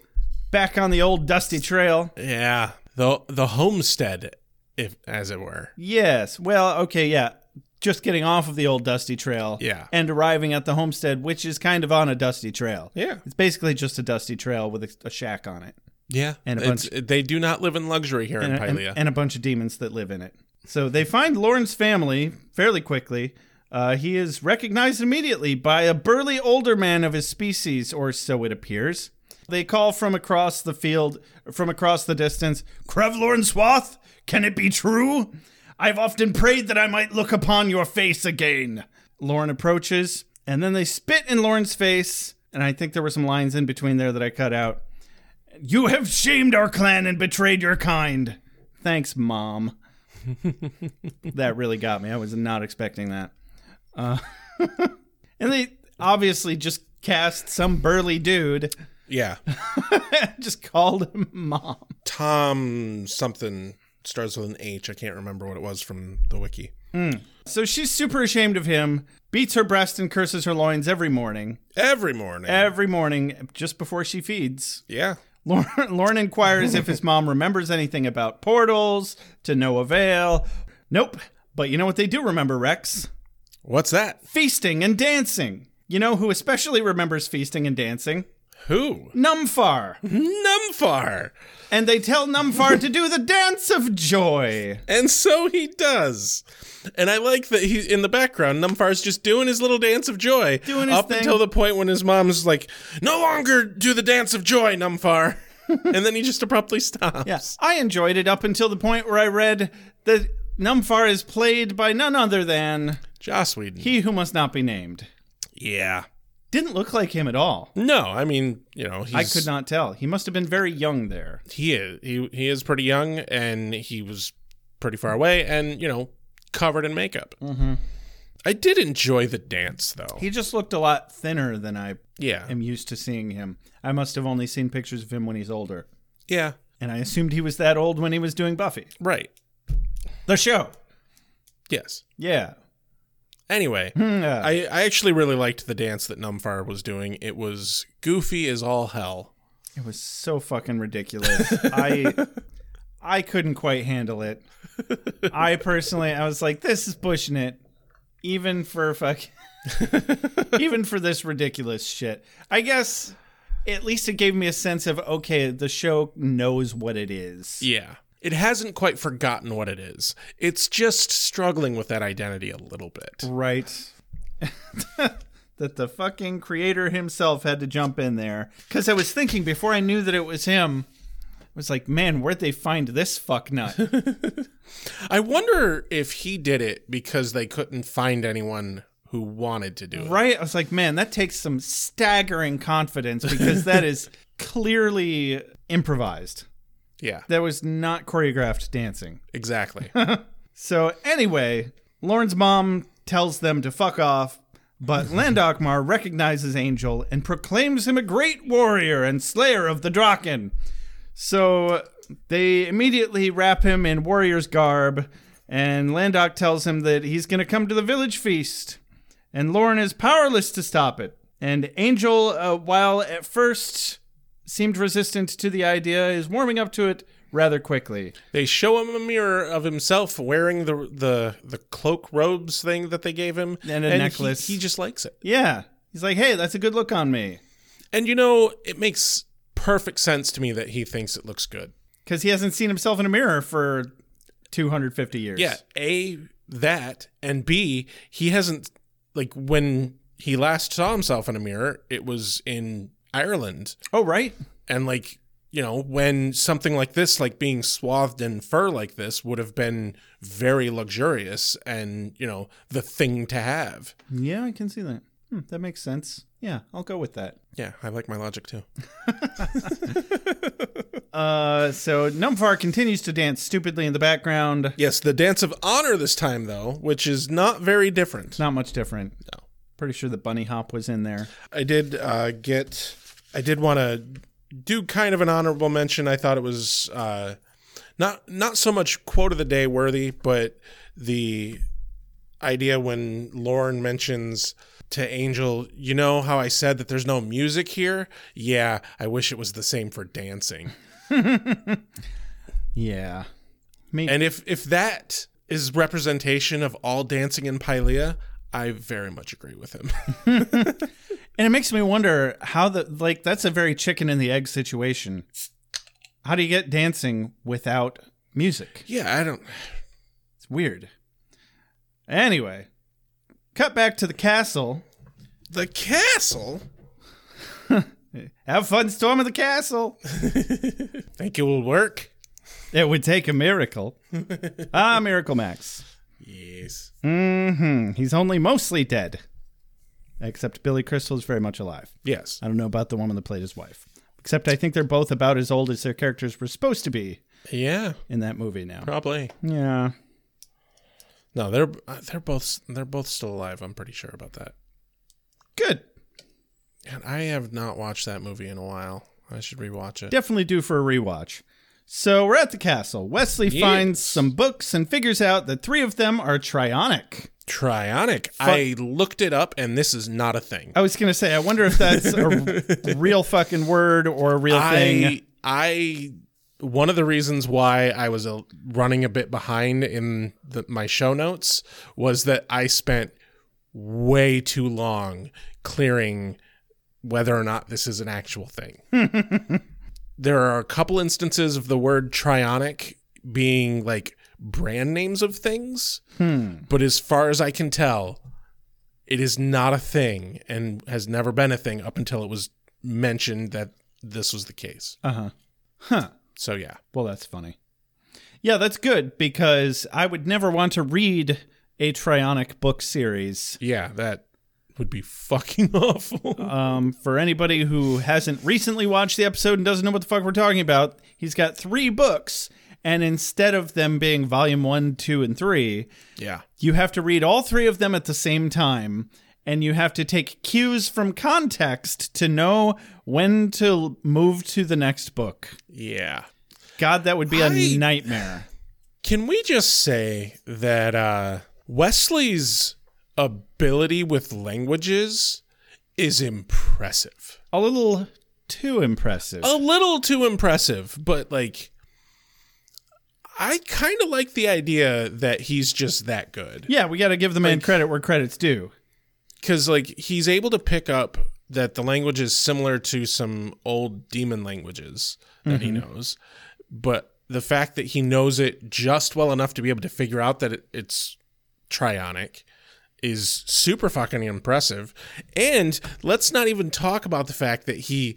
back on the old dusty trail. Yeah. The the homestead, if as it were. Yes. Well, okay, yeah. Just getting off of the old dusty trail. Yeah. And arriving at the homestead, which is kind of on a dusty trail. Yeah. It's basically just a dusty trail with a, a shack on it. Yeah. And a It's- they do not live in luxury here and, in a- and, Pylea. and a bunch of demons that live in it. So they find Lorne's family fairly quickly. Uh, he is recognized immediately by a burly older man of his species, or so it appears. They call from across the field, from across the distance, Krevlornswath, can it be true? I've often prayed that I might look upon your face again. Lorne approaches, and then they spit in Lorne's face, and I think there were some lines in between there that I cut out. You have shamed our clan and betrayed your kind. Thanks, Mom. that really got me. I was not expecting that. Uh, and they obviously just cast some burly dude, Yeah. just called him Mom. Tom something starts with an H. I can't remember what it was from the wiki. So she's super ashamed of him, beats her breast and curses her loins every morning. Every morning. Every morning, just before she feeds. yeah. Lorne, Lorne inquires if his mom remembers anything about portals, to no avail. Nope. But you know what they do remember, Rex? What's that? Feasting and dancing. You know who especially remembers feasting and dancing? Who? Numfar. Numfar. And they tell Numfar to do the dance of joy. And so he does. And I like that he in the background, Numfar's just doing his little dance of joy. Doing his up thing. until the point when his mom's like, No longer do the dance of joy, Numfar. and then he just abruptly stops. Yes. I enjoyed it up until the point where I read that Numfar is played by none other than Joss Whedon. he who must not be named. yeah. Didn't look like him at all. No, I mean, you know, he's I could not tell. He must have been very young there. he is he he is pretty young and he was pretty far away and, you know, covered in makeup. Mm-hmm. I did enjoy the dance though. He just looked a lot thinner than I yeah. am used to seeing him. I must have only seen pictures of him when he's older. Yeah. And I assumed he was that old when he was doing Buffy. Right. The show. Yes. Yeah. Anyway, hmm, Yeah. I, I actually really liked the dance that Numfar was doing. It was goofy as all hell. It was so fucking ridiculous. I I couldn't quite handle it. I personally I was like, this is pushing it. Even for fuck even for this ridiculous shit. I guess at least it gave me a sense of okay, the show knows what it is. Yeah. It hasn't quite forgotten what it is. It's just struggling with that identity a little bit. Right. that the fucking creator himself had to jump in there. Because I was thinking before I knew that it was him, I was like, man, where'd they find this fuck nut? I wonder if he did it because they couldn't find anyone who wanted to do it. right? I was like, man, that takes some staggering confidence because that is clearly improvised. Yeah, That was not choreographed dancing. exactly. So anyway, Lorne's mom tells them to fuck off, but Landokmar recognizes Angel and proclaims him a great warrior and slayer of the Drokken. So they immediately wrap him in warrior's garb, and Landok tells him that he's going to come to the village feast, and Lorne is powerless to stop it. And Angel, uh, while at first seemed resistant to the idea, is warming up to it rather quickly. they show him a mirror of himself wearing the the the cloak robes thing that they gave him, And a he- necklace. He, just likes it, Yeah. He's like, hey, that's a good look on me. and you know, it makes perfect sense to me that he thinks it looks good. Because he hasn't seen himself in a mirror for 250 years. Yeah, a that and b he hasn't like when he last saw himself in a mirror, it was in Ireland, Oh, right. and like you know when something like this, like being swathed in fur like this, would have been very luxurious and you know the thing to have. Yeah, I can see that. Hmm, that makes sense. Yeah, I'll go with that. Yeah, I like my logic too. Uh, so Numfar continues to dance stupidly in the background. Yes, the dance of honor this time though, which is not very different. Not much different. No. Pretty sure the bunny hop was in there. I did uh, get. I did want to do kind of an honorable mention. I thought it was uh, not not so much quote of the day worthy, but the idea when Lorne mentions to Angel, you know how I said that there's no music here? Yeah, I wish it was the same for dancing. Yeah. Me. And if if that is representation of all dancing in Pylea, I very much agree with him. and it makes me wonder how the like that's a very chicken and the egg situation. How do you get dancing without music? yeah, I don't. It's weird. Anyway, cut back to the castle. The castle. Have fun storming the castle. Think it will work? It would take a miracle. ah, Miracle Max. Yes. Mm-hmm. He's only mostly dead. Except Billy Crystal is very much alive. Yes. I don't know about the woman that played his wife. Except I think they're both about as old as their characters were supposed to be Yeah. in that movie now. Probably. Yeah. No, they're they're both they're both still alive. I'm pretty sure about that. Good. And I have not watched that movie in a while. I should rewatch it. Definitely due for a rewatch. So we're at the castle. Wesley Yes. finds some books and figures out that three of them are trionic. Trionic. I looked it up, and this is not a thing. I was going to say, I wonder if that's a real fucking word or a real thing. I I one of the reasons why I was uh, running a bit behind in the, my show notes was that I spent way too long clearing whether or not this is an actual thing. there are a couple instances of the word trionic being like brand names of things, but as far as I can tell, it is not a thing and has never been a thing up until it was mentioned that this was the case. Uh huh. Huh. So yeah. Well, that's funny. Yeah, that's good because I would never want to read a trionic book series. Yeah, that would be fucking awful. Um, for anybody who hasn't recently watched the episode and doesn't know what the fuck we're talking about, he's got three books, and instead of them being volume one, two, and three, yeah. you have to read all three of them at the same time, and you have to take cues from context to know when to move to the next book. Yeah. God, that would be a I- nightmare. Can we just say that uh Wesley's ability with languages is impressive. A little too impressive. A little too impressive, but like I kind of like the idea that he's just that good. Yeah, we got to give the man Like- credit where credit's due. because like he's able to pick up that the language is similar to some old demon languages that he mm-hmm. knows but the fact that he knows it just well enough to be able to figure out that it, it's trionic is super fucking impressive and let's not even talk about the fact that he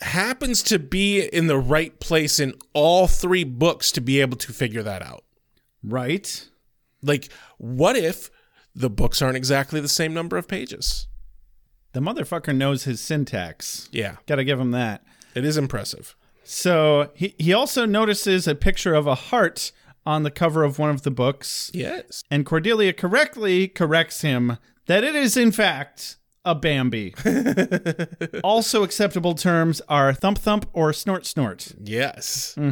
happens to be in the right place in all three books to be able to figure that out Right? like what if the books aren't exactly the same number of pages The motherfucker knows his syntax. yeah Got to give him that. It is impressive. So he, he also notices a picture of a heart on the cover of one of the books, Yes. and Cordelia correctly corrects him that it is, in fact, a Bambi. also acceptable terms are thump thump or snort snort. Yes.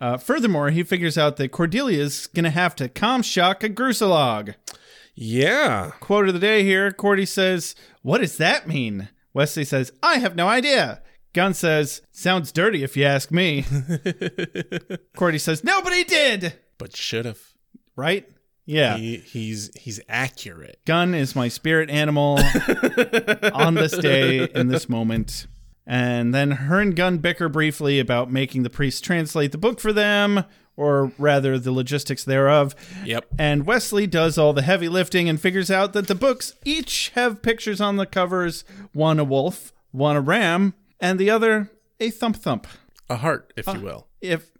Uh, furthermore, he figures out that Cordelia's going to have to calm shock a Groosalugg. Yeah. Quote of the day here Cordy says, What does that mean? Wesley says, I have no idea. Gunn says, Sounds dirty if you ask me. Cordy says, Nobody did. But should have. Right? Yeah. He, he's he's accurate. Gunn is my spirit animal on this day, in this moment. And then her and Gunn bicker briefly about making the priest translate the book for them, or rather, the logistics thereof. Yep. And Wesley does all the heavy lifting and figures out that the books each have pictures on the covers one a wolf, one a ram, and the other a thump thump. A heart, if you will. If,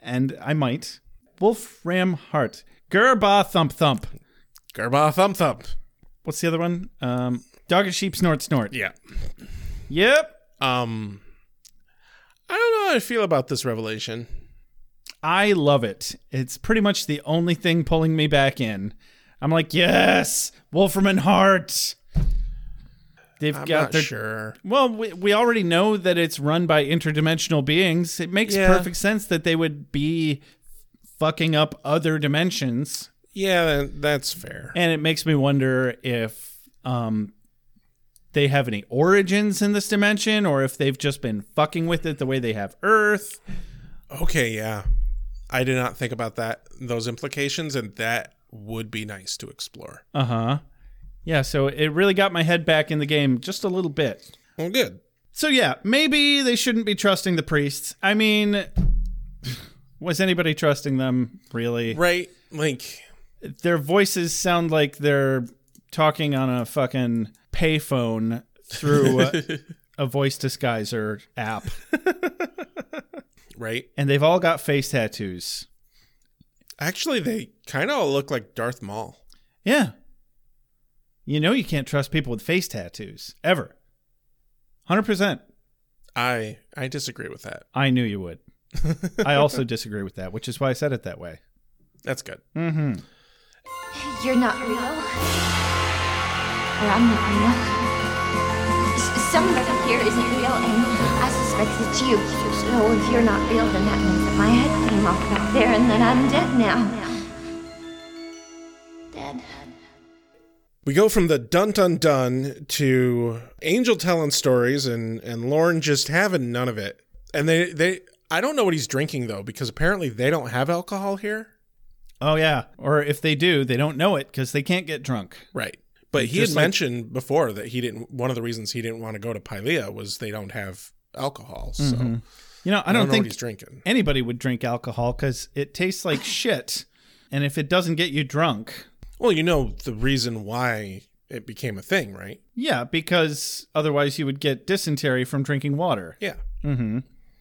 and I might, wolf, ram, heart. Gerba thump thump. Gerba thump thump. What's the other one? Um, dog and sheep snort snort. Yeah. Yep. Um I don't know how I feel about this revelation. I love it. It's pretty much the only thing pulling me back in. I'm like, yes, Wolfram and Hart. They've I'm got not their sure. Well, we, we already know that it's run by interdimensional beings. It makes Yeah. perfect sense that they would be fucking up other dimensions. Yeah, that's fair. And it makes me wonder if um, they have any origins in this dimension or if they've just been fucking with it the way they have Earth. Okay, yeah. I did not think about that those implications and that would be nice to explore. Uh huh. Yeah, so it really got my head back in the game just a little bit. Well, good. So yeah, maybe they shouldn't be trusting the priests. I mean, was anybody trusting them really? Right? Like Their voices sound like they're talking on a fucking payphone through a, a voice disguiser app, Right? and they've all got face tattoos. Actually, they kind of all look like Darth Maul. Yeah. You know you can't trust people with face tattoos ever. 100%. I I disagree with that. I knew you would. I also disagree with that, which is why I said it that way. That's good. Mm-hmm. You're not real. Or I'm not real. S- Somebody here isn't real, and I suspect it's you. So if you're not real, then that means that my head came off back there, and that I'm dead now. Dead. We go from the dun dun dun to Angel telling stories and and Lorne just having none of it. And they they I don't know what he's drinking though because apparently they don't have alcohol here. Oh, yeah. Or if they do, they don't know it because they can't get drunk. Right. But he had like- mentioned before that he didn't one of the reasons he didn't want to go to Pylea was they don't have alcohol. So mm-hmm. You know, I I don't, don't know think what he's drinking. anybody would drink alcohol because it tastes like shit. And if it doesn't get you drunk, Well, you know the reason why it became a thing, right? yeah, because otherwise you would get dysentery from drinking water. Yeah.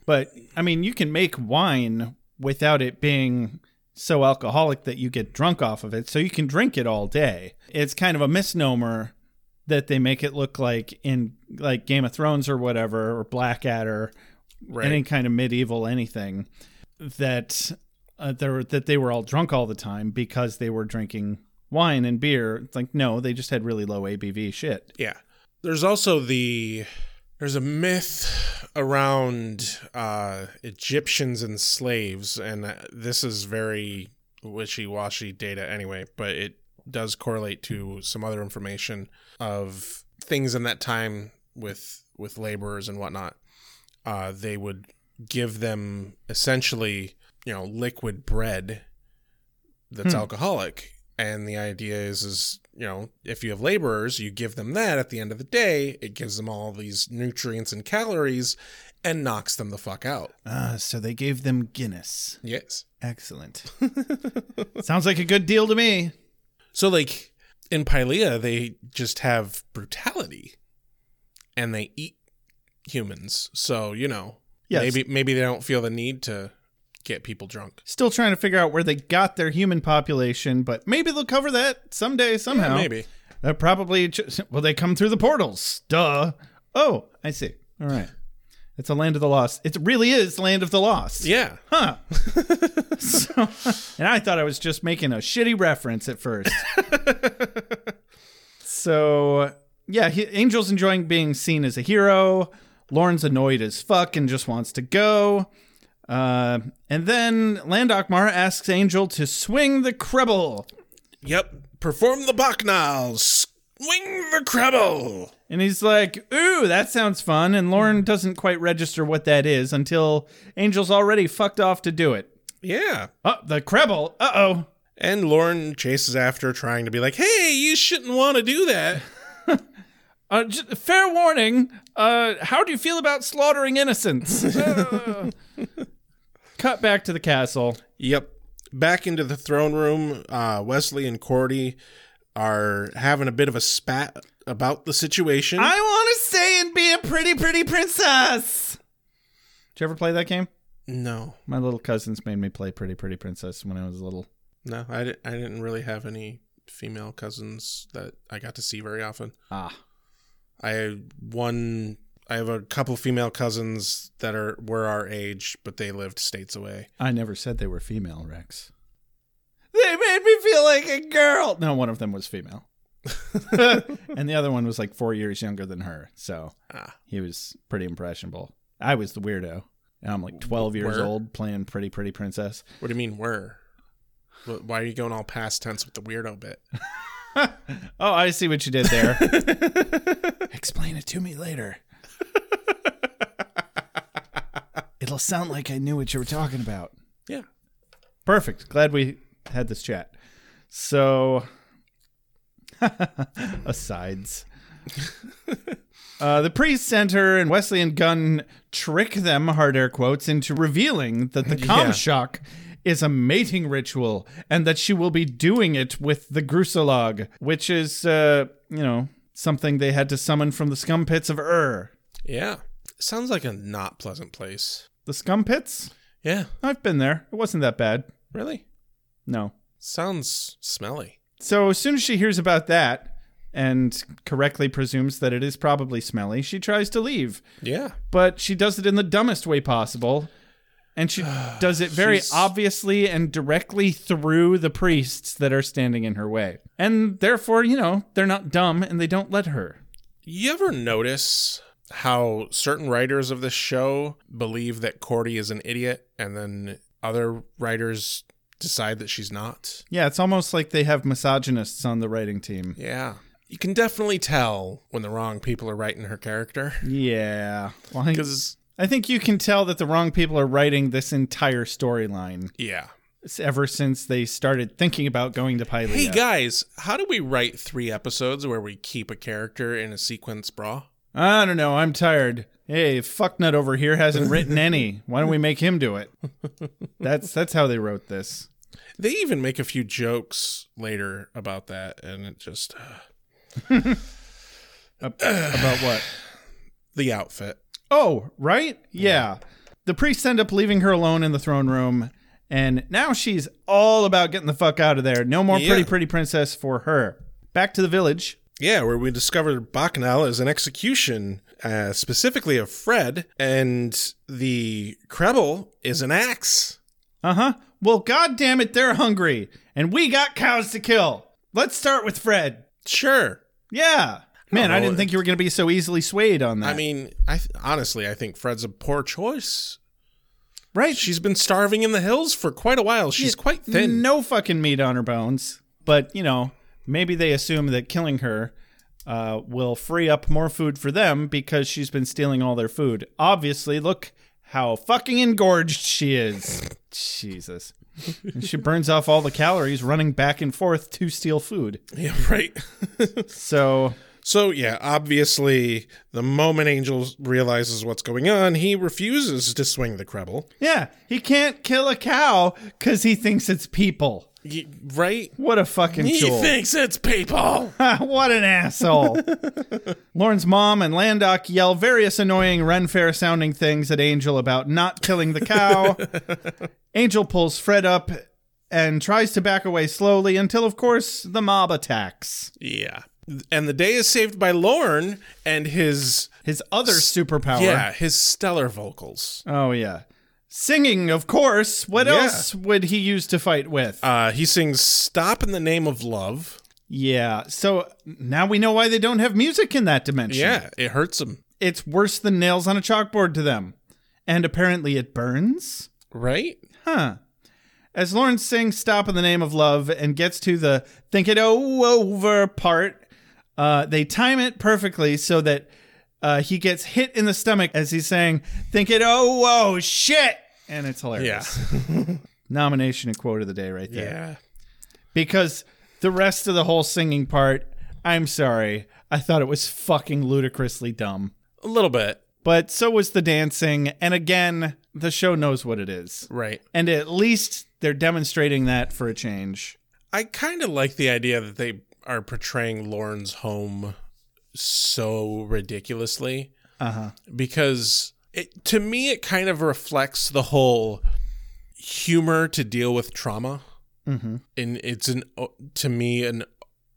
But I mean, you can make wine without it being so alcoholic that you get drunk off of it. So you can drink it all day. It's kind of a misnomer that they make it look like in like Game of Thrones or whatever or Blackadder, Right. any kind of medieval anything that uh, they were that they were all drunk all the time because they were drinking wine and beer. It's like no, they just had really low ABV shit. Yeah. There's also the there's a myth around uh Egyptians and slaves and uh, this is very wishy-washy data anyway, but it does correlate to some other information of things in that time with with laborers and whatnot. Uh they would give them essentially, you know, liquid bread that's alcoholic and the idea is is you know if you have laborers you give them that at the end of the day it gives them all these nutrients and calories and knocks them the fuck out Ah, so they gave them Guinness. yes Excellent. Sounds like a good deal to me. so like in Pylea they just have brutality and they eat humans so you know Yes. maybe maybe they don't feel the need to get people drunk Still trying to figure out where they got their human population, but maybe they'll cover that someday, somehow. maybe They're probably well, they come through the portals. Duh. Oh, I see. All right. It's a land of the lost. It really is land of the lost. yeah Huh. so, and I thought I was just making a shitty reference at first. so, yeah, he, Angel's enjoying being seen as a hero. Lorne's annoyed as fuck and just wants to go. Uh, and then Landokmar asks Angel to swing the Krebel. yep perform the Bacchanal swing the Krebel And he's like, ooh, that sounds fun. And Lorne doesn't quite register what that is until Angel's already fucked off to do it. yeah Oh, the Krebel. Uh oh. And Lorne chases after, trying to be like, "Hey, you shouldn't want to do that." Uh, fair warning. Uh, how do you feel about slaughtering innocents? Cut back to the castle. Yep. Back into the throne room, uh, Wesley and Cordy are having a bit of a spat about the situation. I want to stay and be a pretty, pretty princess. Did you ever play that game? no, My little cousins made me play Pretty, Pretty Princess when I was little. no, I, di- I didn't really have any female cousins that I got to see very often. Ah. I had one. I have a couple female cousins that are were our age, but they lived states away. I never said they were female, Rex. They made me feel like a girl. No, one of them was female. and the other one was like four years younger than her. So Ah. he was pretty impressionable. I was the weirdo. And I'm like 12 years Were? old playing Pretty Pretty Princess. What do you mean were? Why are you going all past tense with the weirdo bit? Oh, I see what you did there. Explain it to me later. It'll sound like I knew what you were talking about. Yeah. Perfect. Glad we had this chat. So, asides. Uh, the priest center and Wesley and Gunn trick them, hard air quotes, into revealing that the Yeah. shock is a mating ritual and that she will be doing it with the Groosalugg, which is, uh, you know, something they had to summon from the scum pits of Ur. Yeah. Sounds like a not pleasant place. The scum pits? Yeah. I've been there. It wasn't that bad. Really? No. Sounds smelly. So as soon as she hears about that and correctly presumes that it is probably smelly, she tries to leave. Yeah. But she does it in the dumbest way possible. And she does it very She's- obviously and directly through the priests that are standing in her way. And therefore, you know, they're not dumb and they don't let her. You ever notice how certain writers of this show believe that Cordy is an idiot and then other writers decide that she's not? Yeah, it's almost like they have misogynists on the writing team. Yeah. You can definitely tell when the wrong people are writing her character. Yeah. Well, I, Because, I think you can tell that the wrong people are writing this entire storyline yeah. It's ever since they started thinking about going to Pylea. Hey guys, how do we write three episodes where we keep a character in a sequence bra? I don't know. I'm tired. Hey, fucknut over here hasn't written any. Why don't we make him do it? That's that's how they wrote this. They even make a few jokes later about that, and it just uh, About what? the outfit. Oh, right? Yeah. The priests end up leaving her alone in the throne room, and now she's all about getting the fuck out of there. No more Yeah. pretty, pretty princess for her. Back to the village. Yeah, where we discover Bacchanal is an execution, uh, specifically of Fred, and the Krebel is an axe. Uh huh. Well, god damn it, they're hungry, and we got cows to kill. Let's start with Fred. Sure. Yeah. Man, I, know. didn't think you were going to be so easily swayed on that. I mean, I th- honestly, I think Fred's a poor choice. right? She's been starving in the hills for quite a while. She's quite thin. No fucking meat on her bones. But, you know, maybe they assume that killing her uh, will free up more food for them because she's been stealing all their food. Obviously, look how fucking engorged she is. Jesus. And she burns off all the calories running back and forth to steal food. Yeah, right. So, So yeah, obviously, the moment Angel realizes what's going on, he refuses to swing the Krebel. yeah, he can't kill a cow because he thinks it's people. Right? What a fucking He tool. thinks it's people. what an asshole. Lorne's mom and Landok yell various annoying Ren Fair sounding things at Angel about not killing the cow. Angel pulls Fred up and tries to back away slowly until, of course, the mob attacks. yeah. And the day is saved by Lorne and his His other superpower. yeah, his stellar vocals. Oh, yeah. Singing, of course. What Yeah. else would he use to fight with? Uh, he sings "Stop in the Name of Love." yeah. So now we know why they don't have music in that dimension. Yeah, it hurts them. It's worse than nails on a chalkboard to them. And apparently it burns? right? Huh. As Lawrence sings Stop in the Name of Love and gets to the think it over part, uh, they time it perfectly so that uh, he gets hit in the stomach as he's saying, Think it oh, whoa, shit! And it's hilarious. Yeah. Nomination and quote of the day right there. Yeah. Because the rest of the whole singing part, I'm sorry, I thought it was fucking ludicrously dumb. A little bit, But so was the dancing, and again, the show knows what it is. right? And at least they're demonstrating that for a change. I kind of like the idea that they are portraying Lorne's home so ridiculously. Uh-huh. Because it to me it kind of reflects the whole humor to deal with trauma. Mm-hmm. And it's an to me an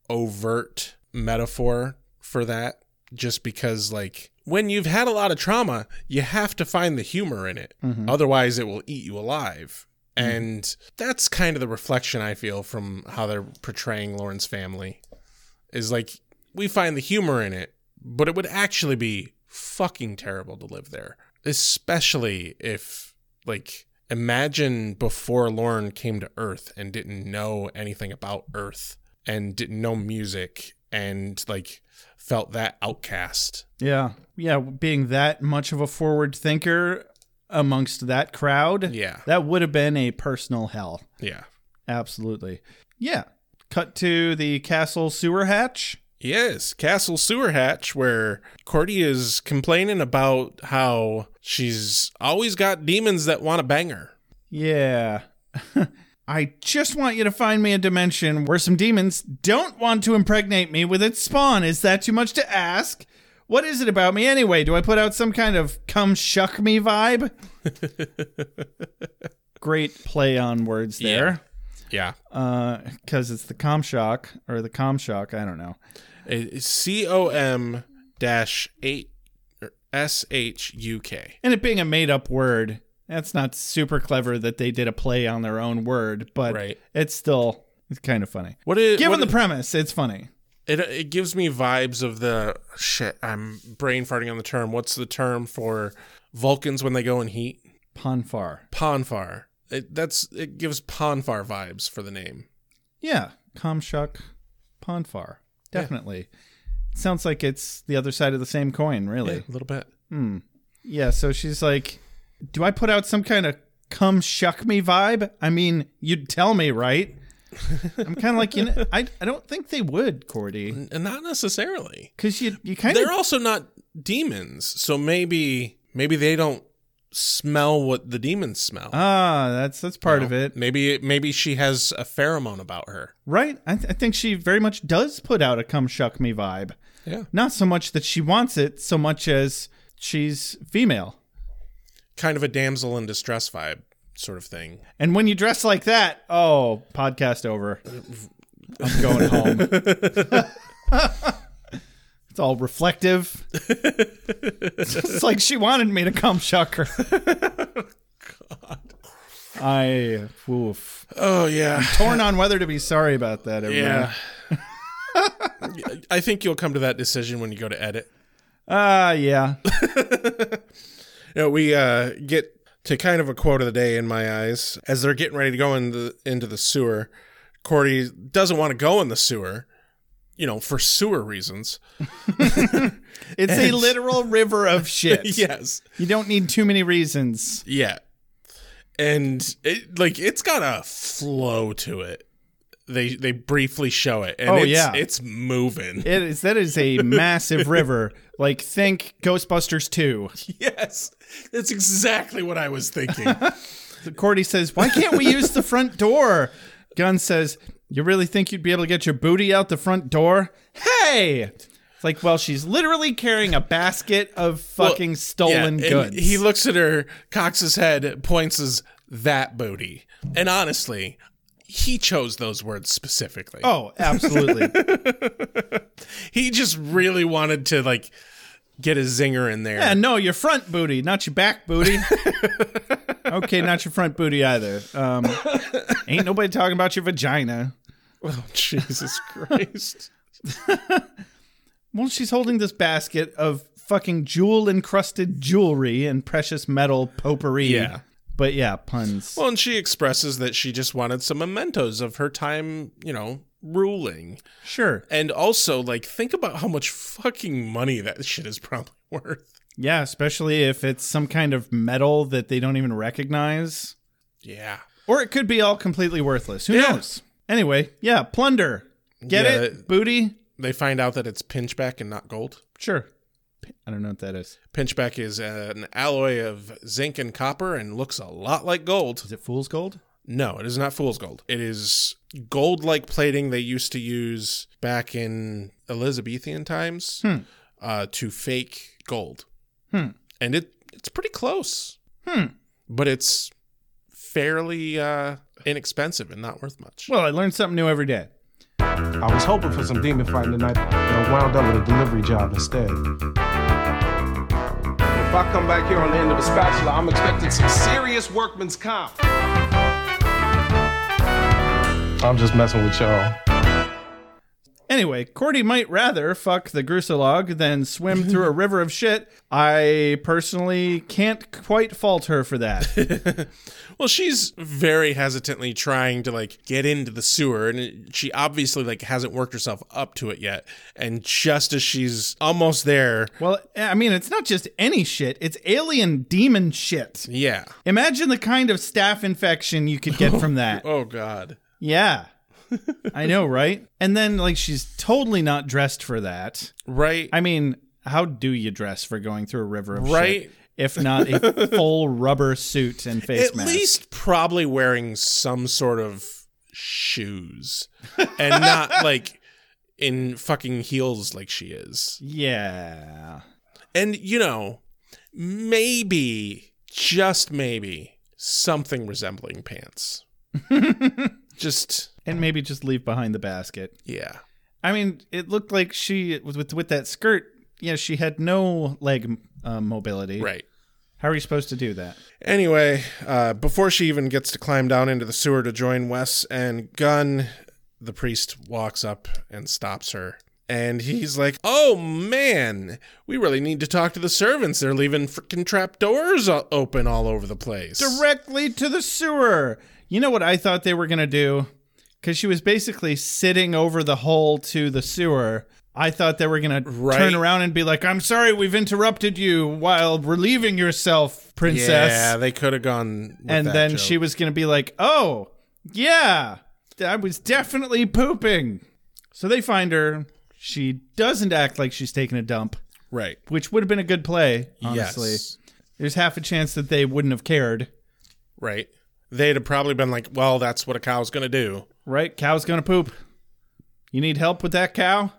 overt metaphor for that just because like when you've had a lot of trauma, you have to find the humor in it. Otherwise it will eat you alive. And that's kind of the reflection I feel from how they're portraying Lorne's family. Is like we find the humor in it, but it would actually be fucking terrible to live there. Especially if like imagine before Lorne came to Earth and didn't know anything about Earth and didn't know music and like felt that outcast. Yeah. Yeah. Being that much of a forward thinker amongst that crowd, Yeah. that would have been a personal hell. Yeah. Absolutely. Yeah. Cut to the castle sewer hatch. Yes, Castle Sewer Hatch, where Cordy is complaining about how she's always got demons that want to bang her. Yeah. I just want you to find me a dimension where some demons don't want to impregnate me with its spawn. Is that too much to ask? What is it about me anyway? Do I put out some kind of come shuck me vibe? Great play on words there. Yeah. Uh, because it's the com shock or the com shock. I don't know. C O M dash eight S H U K. And it being a made up word, that's not super clever that they did a play on their own word, but Right. it's still it's kind of funny. What Given what the is- premise, it's funny. It it gives me vibes of the shit. I'm brain farting on the term. What's the term for Vulcans when they go in heat? Pon farr. Ponfar. It, that's it gives Pon farr vibes for the name. Yeah, Comshuck, Pon farr. Definitely. Sounds like it's the other side of the same coin, really. Yeah, a little bit. Hmm. Yeah, so she's like, Do I put out some kind of come shuck me vibe? I mean, you'd tell me, right? I'm kind of like, you know, I, I don't think they would, Cordy. And not necessarily. Because you, you kind of. They're also not demons, so maybe maybe they don't smell what the demons smell. Ah, that's that's part You of it. Maybe maybe she has a pheromone about her. Right? I, th- I think she very much does put out a come shuck me vibe. Yeah. Not so much that she wants it, so much as she's female. Kind of a damsel in distress vibe sort of thing. And when you dress like that, oh, podcast over. I'm going home. it's all reflective. it's like she wanted me to come shuck her. God. I oof. Oh yeah. torn on whether to be sorry about that. Everyone. Yeah. I think you'll come to that decision when you go to edit. Ah, yeah. You know, we uh, get to kind of a quote of the day in my eyes as they're getting ready to go in the, into the sewer. Cordy doesn't want to go in the sewer, you know, for sewer reasons. It's a literal river of shit. yes. You don't need too many reasons. Yeah. And it like it's got a flow to it. They they briefly show it and Oh, it's yeah. it's moving. It is that is a massive river. Like think Ghostbusters 2. yes. That's exactly what I was thinking. Cordy says, "Why can't we use the front door?" Gunn says, "You really think you'd be able to get your booty out the front door?" Hey, it's like, well, she's literally carrying a basket of fucking Well, stolen yeah, goods. He looks at her, cocks his head, points as that booty. And honestly, he chose those words specifically. oh, absolutely. He just really wanted to like get a zinger in there. yeah, no, your front booty, not your back booty. okay, not your front booty either. Um, ain't nobody talking about your vagina. Oh, Jesus Christ. Well, she's holding this basket of fucking jewel encrusted jewelry and precious metal potpourri. Yeah. But yeah, puns. Well, and she expresses that she just wanted some mementos of her time, you know, ruling. sure. And also, like, think about how much fucking money that shit is probably worth. Yeah, especially if it's some kind of metal that they don't even recognize. Yeah. Or it could be all completely worthless. Who Yeah. knows? Anyway, yeah, plunder. Get Yeah. it? Booty? They find out that it's pinchbeck and not gold. Sure. I don't know what that is. Pinchbeck is uh, an alloy of zinc and copper and looks a lot like gold. Is it fool's gold? No, it is not fool's gold. It is gold like plating they used to use back in Elizabethan times hmm. uh, to fake gold. Hmm. And it it's pretty close. Hmm. But it's fairly uh, inexpensive and not worth much. Well, I learned something new every day. I was hoping for some demon fighting tonight, but I wound up with a delivery job instead. If I come back here on the end of a spatula, I'm expecting some serious workman's comp. I'm just messing with y'all. Anyway, Cordy might rather fuck the Groosalugg than swim through a river of shit. I personally can't quite fault her for that. Well, she's very hesitantly trying to like get into the sewer, and she obviously like hasn't worked herself up to it yet. And just as she's almost there, well, I mean, it's not just any shit, it's alien demon shit. yeah. Imagine the kind of staph infection you could get from that. Oh God. Yeah. I know, right? And then, like, she's totally not dressed for that. Right. I mean, how do you dress for going through a river of Right. shit? If not a full rubber suit and face At mask. At least probably wearing some sort of shoes, and not like in fucking heels like she is. Yeah. And, you know, maybe, just maybe, something resembling pants. just, And maybe just leave behind the basket. yeah. I mean, it looked like she with with, with that skirt. Yeah, she had no leg uh, mobility. Right. How are you supposed to do that? Anyway, uh, before she even gets to climb down into the sewer to join Wes and Gunn, the priest walks up and stops her. And he's like, Oh man, we really need to talk to the servants. They're leaving freaking trap doors open all over the place. Directly to the sewer. You know what I thought they were gonna do? Because she was basically sitting over the hole to the sewer. I thought they were gonna turn around and be like, "I'm sorry, we've interrupted you while relieving yourself, princess." Yeah, they could have gone. with and then joke. she was going to be like, "Oh, yeah, I was definitely pooping." So they find her. She doesn't act like she's taking a dump, Right. which would have been a good play, honestly. Yes. There's half a chance that they wouldn't have cared, Right. They'd have probably been like, Well, that's what a cow's going to do. Right? Cow's going to poop. You need help with that cow?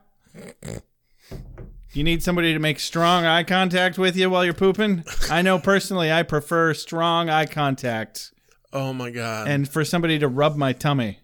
You need somebody to make strong eye contact with you while you're pooping? I know personally I prefer strong eye contact Oh my God. and for somebody to rub my tummy.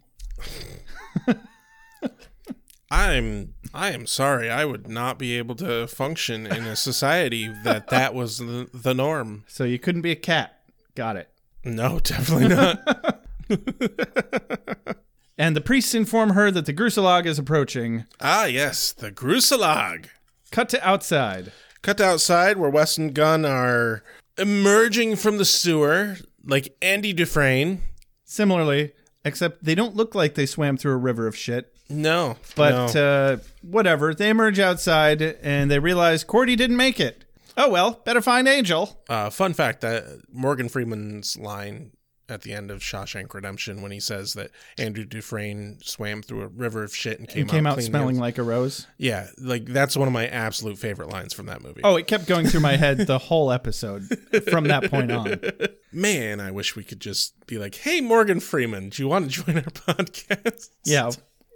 I'm I am sorry. I would not be able to function in a society that that was the, the norm. So you couldn't be a cat. Got it. No, definitely not. And the priests inform her that the Groosalugg is approaching. ah, yes, the Groosalugg. Cut to outside. Cut to outside where Wes and Gunn are emerging from the sewer like Andy Dufresne. Similarly, except they don't look like they swam through a river of shit. No, But no. uh, whatever. They emerge outside and they realize Cordy didn't make it. Oh well, better find Angel. Uh, fun fact that Morgan Freeman's line at the end of Shawshank Redemption when he says that Andrew Dufresne swam through a river of shit and came, It came out clean smelling hands. like a rose. Yeah, like that's one of my absolute favorite lines from that movie. Oh, it kept going through my head the whole episode from that point on. man, I wish we could just be like, "Hey, Morgan Freeman, do you want to join our podcast?" Yeah,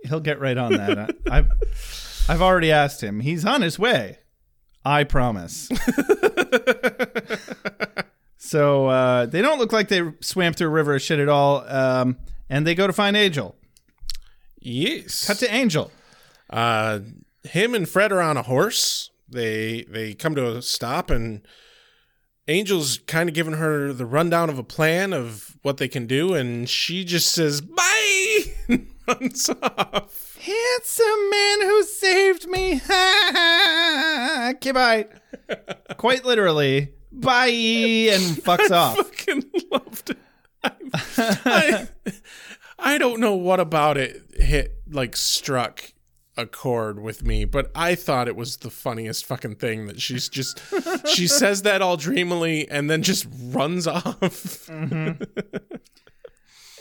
he'll get right on that. I've I've already asked him. He's on his way. I promise. so uh, they don't look like they swam through a river of shit at all. Um, and they go to find Angel. Yes. Cut to Angel. Uh, him and Fred are on a horse. They they come to a stop, and Angel's kind of giving her the rundown of a plan of what they can do, and she just says bye and runs off. Handsome man who saved me. okay, bye. Quite literally, bye, and fucks off. Fucking loved it. I, I, I don't know what about it hit like struck a chord with me, but I thought it was the funniest fucking thing that she's just she says that all dreamily and then just runs off. Mm-hmm.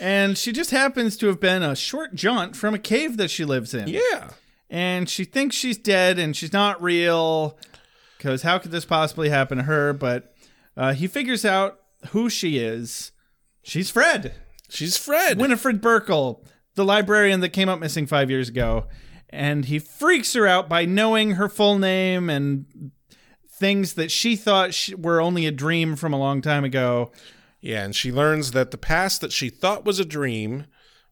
And she just happens to have been a short jaunt from a cave that she lives in. Yeah. and she thinks she's dead and she's not real because how could this possibly happen to her? But uh, he figures out who she is. She's fred. She's Fred. winifred burkle the librarian that came up missing five years ago. And he freaks her out by knowing her full name and things that she thought sh were only a dream from a long time ago. Yeah, and she learns that the past that she thought was a dream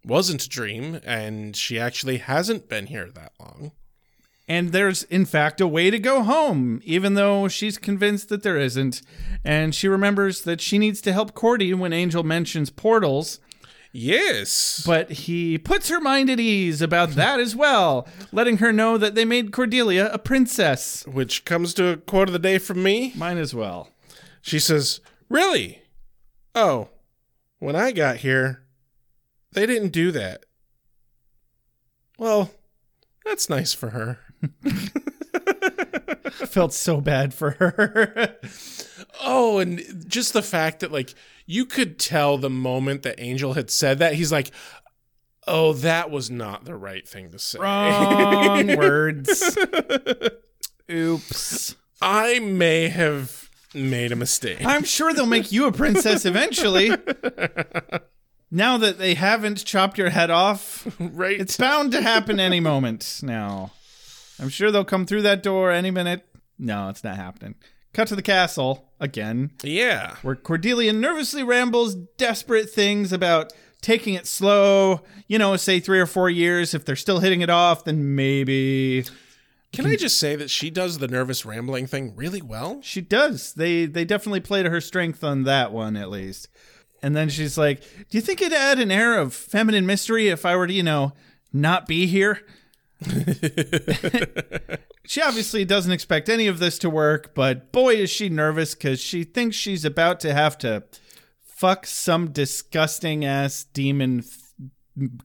wasn't a dream, and she actually hasn't been here that long. And there's, in fact, a way to go home, even though she's convinced that there isn't. And she remembers that she needs to help Cordy when Angel mentions portals, Yes. but he puts her mind at ease about that as well, letting her know that they made Cordelia a princess. Which comes to a quote of the day from me. Mine as well. She says, Really? Oh, when I got here, they didn't do that. Well, that's nice for her. I felt so bad for her. Oh, and just the fact that, like, you could tell the moment that Angel had said that, he's like, oh, that was not the right thing to say. Wrong words. Oops. I may have made a mistake. I'm sure they'll make you a princess eventually. now that they haven't chopped your head off, right? it's bound to happen any moment now. I'm sure they'll come through that door any minute. No, it's not happening. Cut to the castle again, yeah. where Cordelia nervously rambles desperate things about taking it slow. You know, say three or four years. If they're still hitting it off, then maybe Can I just say that she does the nervous rambling thing really well? She does. They they definitely play to her strength on that one at least. And then she's like, "Do you think it'd add an air of feminine mystery if I were to, you know, not be here?" she obviously doesn't expect any of this to work, but boy is she nervous cuz she thinks she's about to have to fuck some disgusting ass demon f-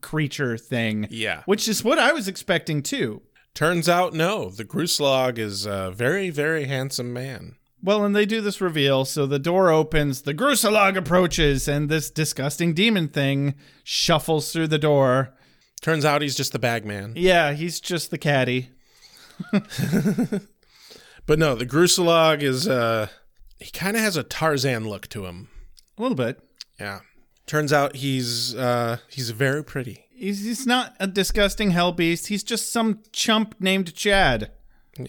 creature thing. Yeah. Which is what I was expecting too. Turns out, no. The Groosalugg is a very, very handsome man. Well, and they do this reveal, so the door opens, the Groosalugg approaches, and this disgusting demon thing shuffles through the door. Turns out he's just the bag man. Yeah, he's just the caddy. But no, the Groosalugg is, uh, he kind of has a Tarzan look to him. A little bit. Yeah. Turns out he's, uh, he's very pretty. He's, he's not a disgusting hell beast. He's just some chump named Chad.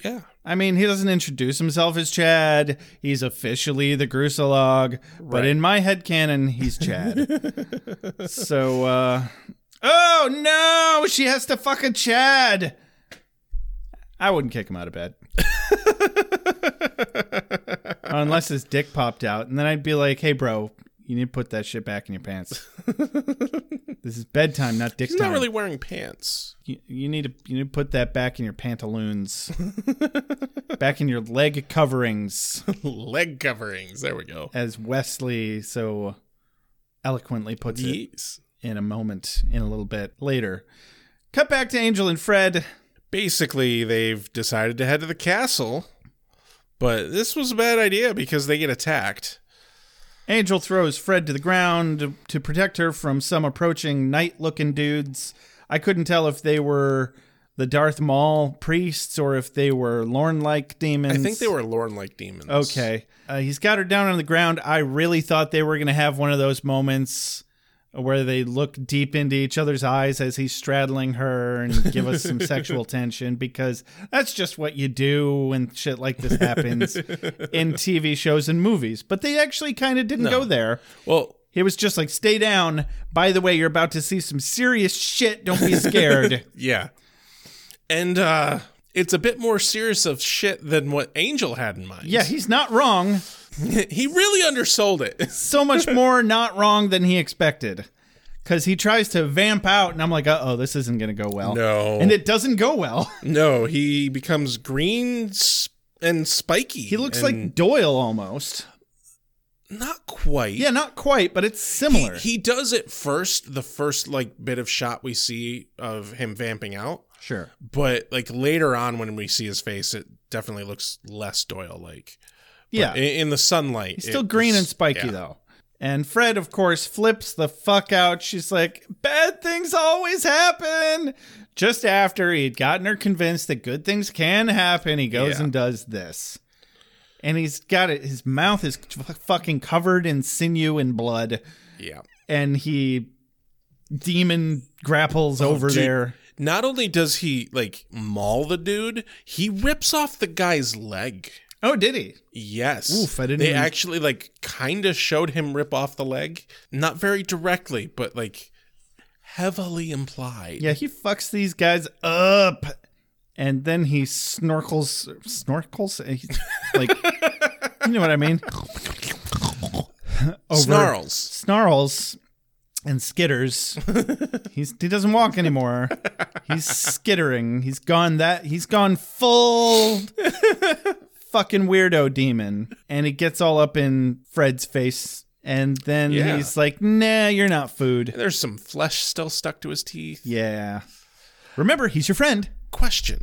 Yeah. I mean, he doesn't introduce himself as Chad. He's officially the Groosalugg, but in my head canon, he's Chad. so, uh, oh no, she has to fuck a Chad. I wouldn't kick him out of bed. Unless his dick popped out, and then I'd be like, "Hey, bro, you need to put that shit back in your pants. this is bedtime, not dick time. He's time. not really wearing pants. You, you need to you need to put that back in your pantaloons, back in your leg coverings, Leg coverings. There we go. as Wesley so eloquently puts it. In a moment, in a little bit later. Cut back to Angel and Fred. Basically, they've decided to head to the castle, but this was a bad idea because they get attacked. Angel throws Fred to the ground to protect her from some approaching knight looking dudes. I couldn't tell if they were the Darth Maul priests or if they were Lorne-like demons. I think they were Lorne like demons. Okay. Uh, he's got her down on the ground. I really thought they were going to have one of those moments where they look deep into each other's eyes as he's straddling her and give us some sexual tension because that's just what you do when shit like this happens in TV shows and movies. But they actually kind of didn't go there. Well, It was just like, stay down. By the way, you're about to see some serious shit. Don't be scared. yeah. And uh it's a bit more serious of shit than what Angel had in mind. yeah, he's not wrong. he really undersold it. so much more not wrong than he expected. Because he tries to vamp out, and I'm like, uh oh, this isn't going to go well. No. And it doesn't go well. no, he becomes green and spiky. He looks like Doyle almost. not quite. Yeah, not quite, but it's similar. He, he does it first, the first like bit of shot we see of him vamping out. sure. But like later on when we see his face, it definitely looks less Doyle like. Yeah. In, in the sunlight. He's still green was- and spiky, yeah. though. And Fred, of course, flips the fuck out. She's like, bad things always happen. Just after he'd gotten her convinced that good things can happen, he goes Yeah. and does this. And he's got it, his mouth is f- fucking covered in sinew and blood. Yeah. And he demon grapples oh, over Oh, dude. there. Not only does he like maul the dude, he rips off the guy's leg. Oh, did he? Yes. Oof, I didn't They even- actually like kind of showed him rip off the leg, not very directly, but like heavily implied. Yeah, he fucks these guys up. And then he snorkels, snorkels? Like, you know what I mean? Over- Snarls. Snarls and skitters. He's he doesn't walk anymore. He's skittering. He's gone that he's gone full fucking weirdo demon. And it gets all up in Fred's face. And then Yeah. he's like, nah, you're not food. There's some flesh still stuck to his teeth. Yeah. Remember, he's your friend. Question.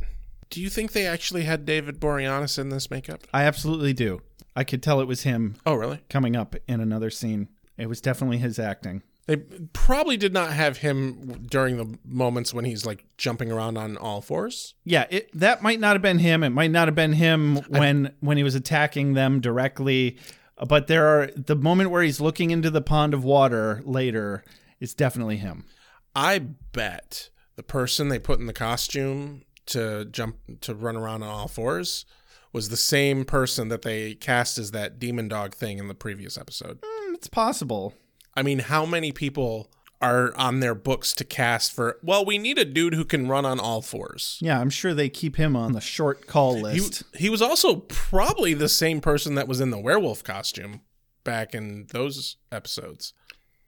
Do you think they actually had David Boreanaz in this makeup? I absolutely do. I could tell it was him Oh, really? coming up in another scene. It was definitely his acting. They probably did not have him during the moments when he's like jumping around on all fours. Yeah, it, that might not have been him. It might not have been him when when he was attacking them directly. But there are the moment where he's looking into the pond of water later It's definitely him. I bet the person they put in the costume to jump to run around on all fours was the same person that they cast as that demon dog thing in the previous episode. Mm, It's possible. I mean, how many people are on their books to cast for? Well, we need a dude who can run on all fours. Yeah, I'm sure they keep him on the short call He, list. he was also probably the same person that was in the werewolf costume back in those episodes,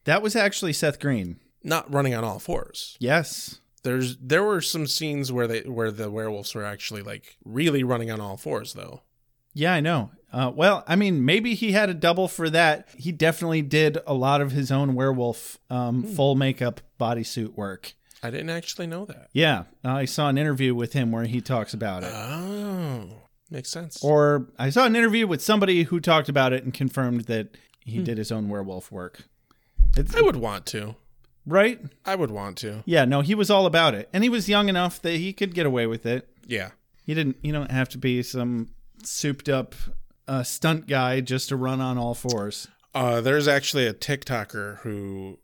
that was actually Seth Green. not running on all fours. Yes. There's there were some scenes where they where the werewolves were actually like really running on all fours though. Yeah, I know. Uh, well, I mean, maybe he had a double for that. He definitely did a lot of his own werewolf um, full makeup bodysuit work. I didn't actually know that. Yeah, I saw an interview with him where he talks about it. Oh, makes sense. Or I saw an interview with somebody who talked about it and confirmed that he did his own werewolf work. It's, I would want to. right? I would want to. Yeah, no, he was all about it. And he was young enough that he could get away with it. Yeah. He didn't you don't have to be some souped up uh, stunt guy just to run on all fours. Uh, there's actually a TikToker who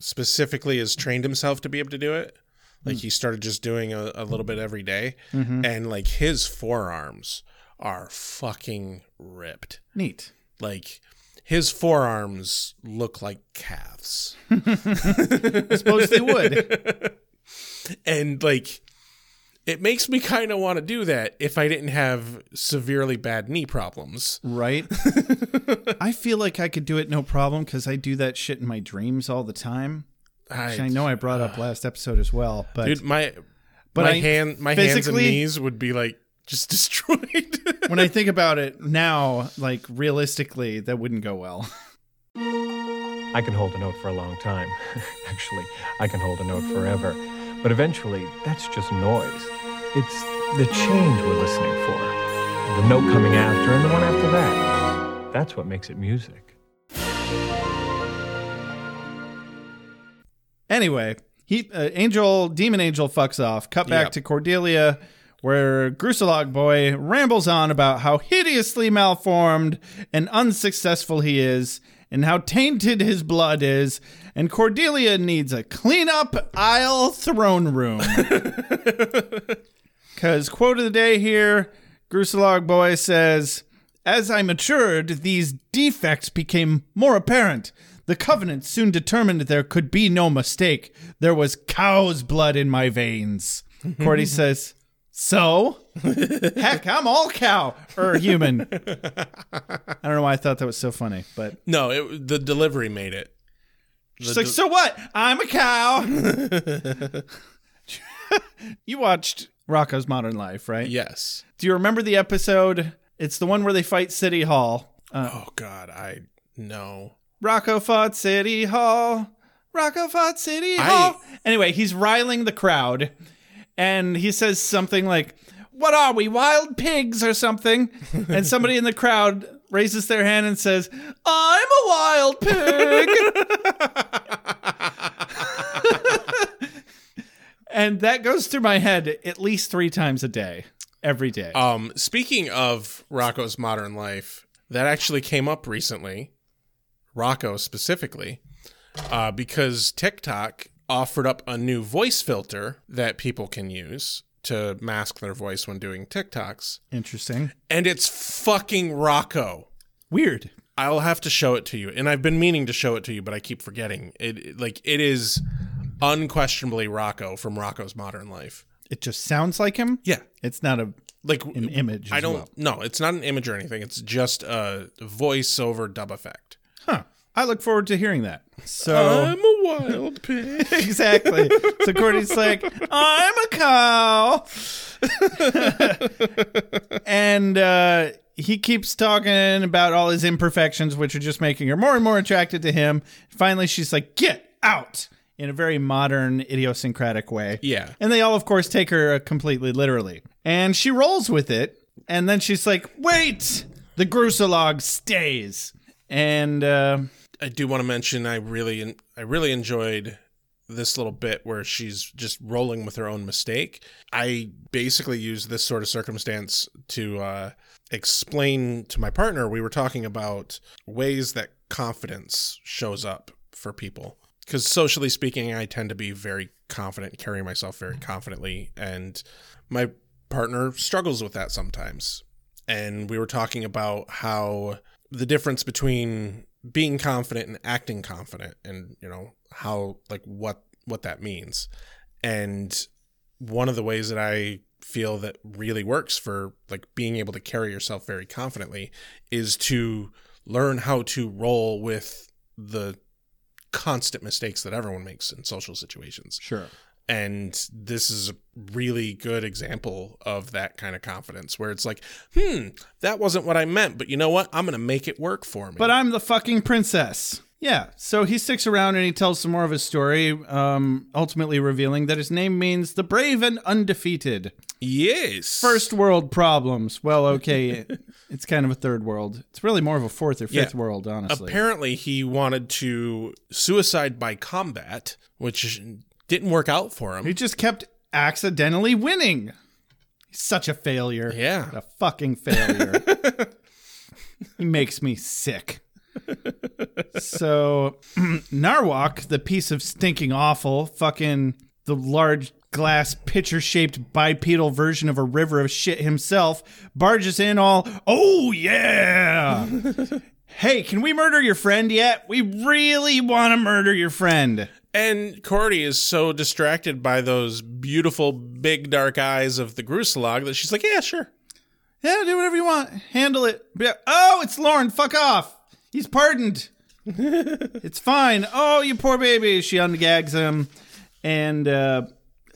specifically has trained himself to be able to do it. Like he started just doing a, a little bit every day, and like his forearms are fucking ripped. Neat. Like his forearms look like calves, I suppose they would. and like it makes me kind of want to do that if I didn't have severely bad knee problems. Right? I feel like I could do it no problem because I do that shit in my dreams all the time. Which I know I brought up uh, last episode as well, but dude, my but my I hand, my hands and knees would be like just destroyed. when I think about it now, like realistically, that wouldn't go well. I can hold a note for a long time. Actually, I can hold a note forever. But eventually, that's just noise. It's the change we're listening for. The note coming after and the one after that. That's what makes it music. Anyway, he uh, Angel Demon Angel fucks off. Cut back Yep. to Cordelia, where Groosalugg boy rambles on about how hideously malformed and unsuccessful he is, and how tainted his blood is, and Cordelia needs a clean-up aisle throne room. Because quote of the day here, Groosalugg boy says, "As I matured, these defects became more apparent." The covenant soon determined there could be no mistake. There was cow's blood in my veins. Cordy says, So? Heck, I'm all cow or human. I don't know why I thought that was so funny, but no, it, the delivery made it. she's like, de- So what? I'm a cow. you watched Rocko's Modern Life, right? yes. Do you remember the episode? It's the one where they fight City Hall. Uh, Oh God, I know. Rocko fought City Hall. Rocko fought City I- Hall. Anyway, he's riling the crowd and he says something like, What are we, wild pigs or something? and somebody in the crowd raises their hand and says, I'm a wild pig. and that goes through my head at least three times a day, every day. Um, speaking of Rocko's modern life, that actually came up recently. Rocko specifically, uh, because TikTok offered up a new voice filter that people can use to mask their voice when doing TikToks, Interesting. and it's fucking Rocko. Weird. I'll have to show it to you, and I've been meaning to show it to you, but I keep forgetting. It like it is unquestionably Rocko from Rocko's Modern Life. It just sounds like him. Yeah, It's not a like an image. I don't. well. No, it's not an image or anything. It's just a voiceover dub effect. Huh. I look forward to hearing that. So I'm wild pig. exactly. So Courtney's like, I'm a cow. and uh, he keeps talking about all his imperfections, which are just making her more and more attracted to him. Finally, she's like, Get out! In a very modern, idiosyncratic way. Yeah. And they all, of course, take her uh, completely literally. And she rolls with it. And then she's like, Wait! The Groosalugg stays. And uh, I do want to mention I really I really enjoyed this little bit where she's just rolling with her own mistake. I basically used this sort of circumstance to uh, explain to my partner. We were talking about ways that confidence shows up for people. because socially speaking, I tend to be very confident, carry myself very confidently, and my partner struggles with that sometimes. And we were talking about how the difference between being confident and acting confident, and you know how like what what that means. And one of the ways that I feel that really works for like being able to carry yourself very confidently is to learn how to roll with the constant mistakes that everyone makes in social situations. Sure. And this is a really good example of that kind of confidence where it's like, hmm, that wasn't what I meant, but you know what? I'm going to make it work for me. But I'm the fucking princess. Yeah, so he sticks around and he tells some more of his story, um, ultimately revealing that his name means the brave and undefeated. yes. First world problems. Well, okay, it's kind of a third world. It's really more of a fourth or fifth Yeah. world, honestly. Apparently, he wanted to suicide by combat, which didn't work out for him. he just kept accidentally winning. He's such a failure. Yeah. A fucking failure. he makes me sick. so, Narwhal, the piece of stinking awful, fucking the large glass pitcher shaped bipedal version of a river of shit himself, barges in all, oh yeah! hey, can we murder your friend yet? We really want to murder your friend. And Cordy is so distracted by those beautiful big dark eyes of the Groosalugg that she's like, yeah, sure. Yeah, do whatever you want. Handle it. Yeah. Oh, it's Lorne. Fuck off. He's pardoned. it's fine. Oh, you poor baby. She ungags him and uh,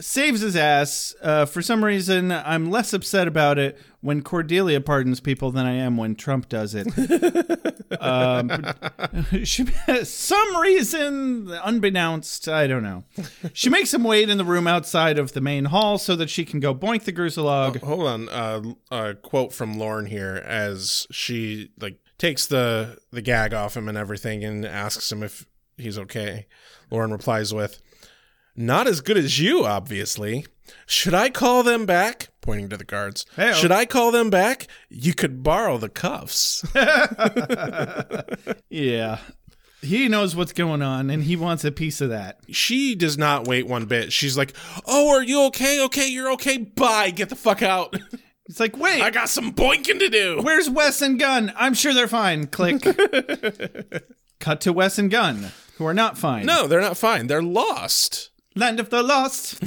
saves his ass. Uh, for some reason, I'm less upset about it when Cordelia pardons people than I am when Trump does it. um, she, some reason, unbeknownst, I don't know. She makes him wait in the room outside of the main hall so that she can go boink the Groosalugg. Hold on. Uh, a quote from Lorne here as she like takes the the gag off him and everything and asks him if he's okay. Lorne replies with, "Not as good as you, obviously. Should I call them back?" Pointing to the guards. Hey-o. Should I call them back? You could borrow the cuffs. Yeah. He knows what's going on and he wants a piece of that. she does not wait one bit. She's like, "Oh, are you okay? Okay, you're okay. Bye. Get the fuck out. It's like, wait, I got some boinking to do." where's Wes and Gunn? I'm sure they're fine. Click. Cut to Wes and Gunn, who are not fine. No, they're not fine. They're lost. Land of the Lost.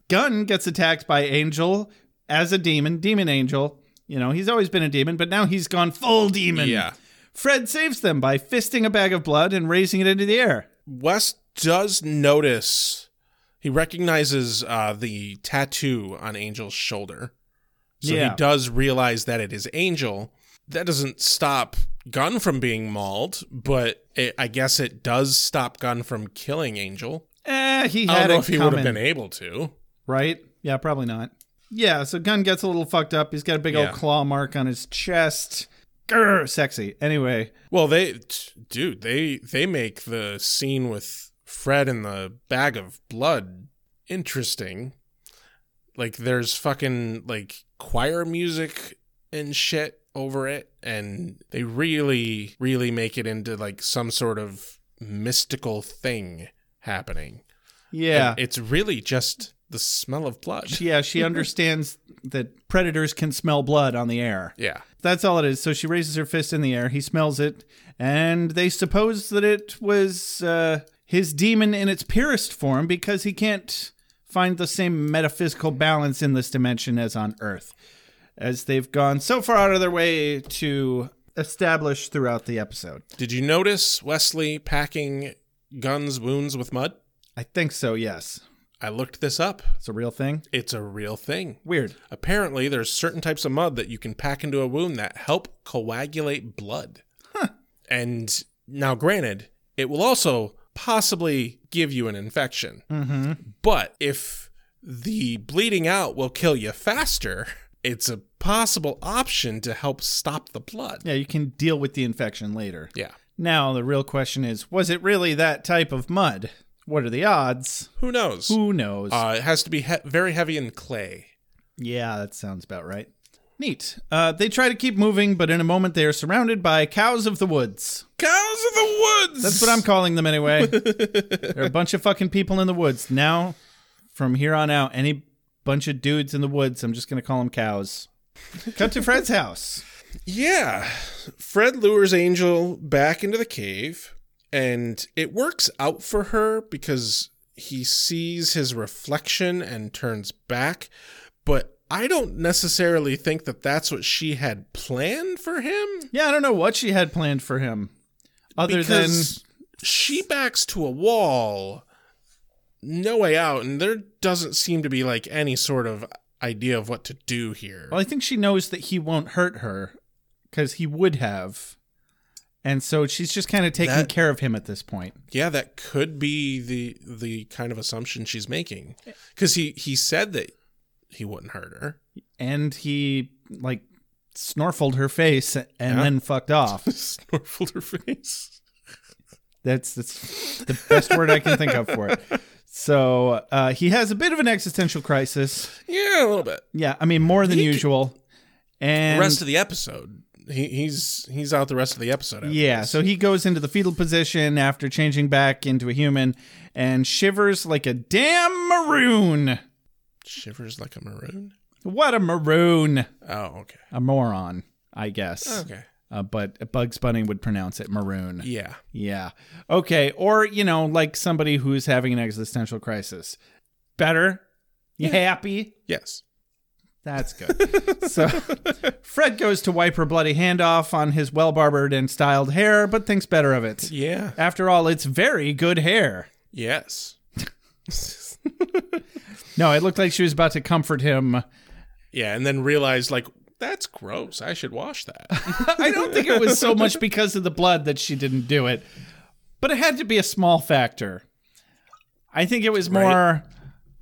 Gunn gets attacked by Angel as a demon, demon angel. You know, he's always been a demon, but now he's gone full demon. Yeah. Fred saves them by fisting a bag of blood and raising it into the air. Wes does notice he recognizes uh, the tattoo on Angel's shoulder. So Yeah. he does realize that it is Angel. That doesn't stop Gunn from being mauled, but it, I guess it does stop Gunn from killing Angel. Eh, he had I don't know if he would have been able to. right? Yeah, probably not. Yeah, so Gunn gets a little fucked up. He's got a big Yeah. old claw mark on his chest. Grr, sexy. Anyway, Well, they, t- dude, they they make the scene with Fred and the bag of blood interesting. Like, there's fucking like choir music and shit over it, and they really, really make it into like some sort of mystical thing happening. yeah. And it's really just the smell of blood. yeah, she understands that predators can smell blood on the air. Yeah. That's all it is. So she raises her fist in the air. He smells it, and they suppose that it was uh, his demon in its purest form because he can't find the same metaphysical balance in this dimension as on Earth, as they've gone so far out of their way to establish throughout the episode. Did you notice Wesley packing Gunn's wounds with mud? I think so, yes. I looked this up. It's a real thing. It's a real thing. Weird. Apparently, there's certain types of mud that you can pack into a wound that help coagulate blood. Huh. And now, granted, it will also possibly give you an infection. Mm-hmm. But if the bleeding out will kill you faster, it's a possible option to help stop the blood. Yeah, you can deal with the infection later. Yeah. Now, the real question is was it really that type of mud? What are the odds? Who knows? Who knows? Uh, it has to be he- very heavy in clay. yeah, that sounds about right. Neat. Uh, they try to keep moving, but in a moment they are surrounded by cows of the woods. Cows of the woods. That's what I'm calling them anyway. They're a bunch of fucking people in the woods. Now, from here on out, any bunch of dudes in the woods, I'm just going to call them cows. Cut to Fred's house. Yeah. Fred lures Angel back into the cave, and it works out for her because he sees his reflection and turns back. But I don't necessarily think that that's what she had planned for him. Yeah, I don't know what she had planned for him. Other because she backs to a wall, no way out, and there doesn't seem to be like any sort of idea of what to do here. Well, I think she knows that he won't hurt her because he would have. And so she's just kind of taking That- care of him at this point. Yeah, that could be the the kind of assumption she's making because he he said that he wouldn't hurt her. And he, like, snorfled her face and Yeah. then fucked off. Snorfled her face. That's that's the best word I can think of for it. So uh, he has a bit of an existential crisis. Yeah, a little bit. Yeah, I mean more than He usual. And the rest of the episode, he, he's he's out the rest of the episode. yeah, this. so he goes into the fetal position after changing back into a human and shivers like a damn maroon. shivers like a maroon. What a maroon. Oh, okay, A moron, I guess. okay, Uh, but Bugs Bunny would pronounce it maroon. yeah. Yeah. Okay. Or, you know, like somebody who's having an existential crisis. Better? You happy? Yes. That's good. so Fred goes to wipe her bloody hand off on his well barbered and styled hair, but thinks better of it. Yeah. After all, it's very good hair. Yes. No, it looked like she was about to comfort him. Yeah, and then realized like that's gross. I should wash that. I don't think it was so much because of the blood that she didn't do it, but it had to be a small factor. I think it was more.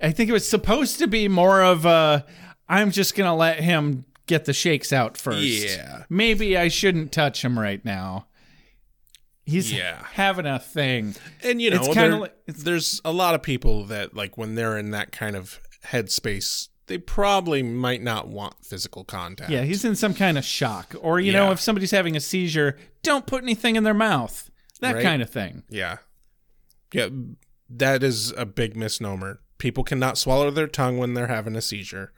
I think it was supposed to be more of a. I'm just gonna let him get the shakes out first. Yeah. Maybe I shouldn't touch him right now. He's Yeah. having a thing. And you know, It's there- like- there's a lot of people that like when they're in that kind of headspace, they probably might not want physical contact. Yeah, he's in some kind of shock. Or, you know, if somebody's having a seizure, don't put anything in their mouth. That Right. kind of thing. Yeah. Yeah, that is a big misnomer. People cannot swallow their tongue when they're having a seizure.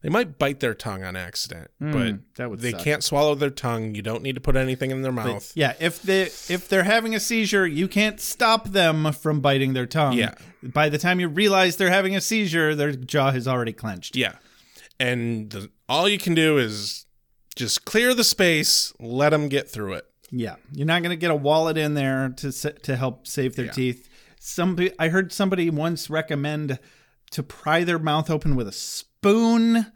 They might bite their tongue on accident, but Hmm, that would they suck. can't swallow their tongue. You don't need to put anything in their But, mouth. yeah, if they if they're having a seizure, you can't stop them from biting their tongue. Yeah. By the time you realize they're having a seizure, their jaw has already clenched. Yeah. And the, all you can do is just clear the space, let them get through it. Yeah, you're not going to get a wallet in there to to help save their Yeah. teeth. Somebody, I heard somebody once recommend to pry their mouth open with a spoon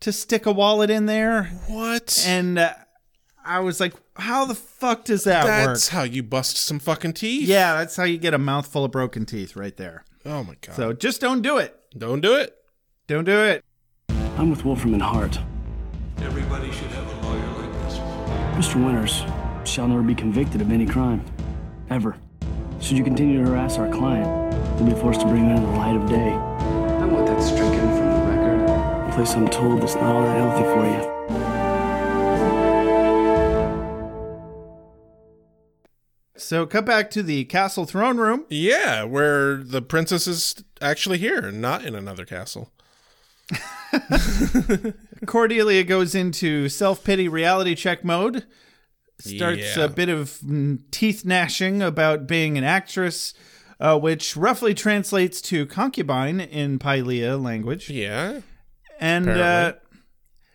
to stick a wallet in there, What? and uh, I was like, "How the fuck does that That's work?" That's how you bust some fucking teeth. Yeah, that's how you get a mouthful of broken teeth right there. Oh my god. So just don't do it. don't do it. Don't do it. I'm with Wolfram and Hart. Everybody should have a lawyer like this. Mr. Winters shall never be convicted of any crime. Ever. Should you continue to harass our client, you'll be forced to bring it into the light of day. I want that stricken place I'm told that's not all that healthy for you. So cut back to the castle throne room. Yeah, where the princess is actually here, not in another castle. Cordelia goes into self pity reality check mode. Starts Yeah. a bit of mm, teeth gnashing about being an actress, uh, which roughly translates to concubine in Pylea language. Yeah. And uh,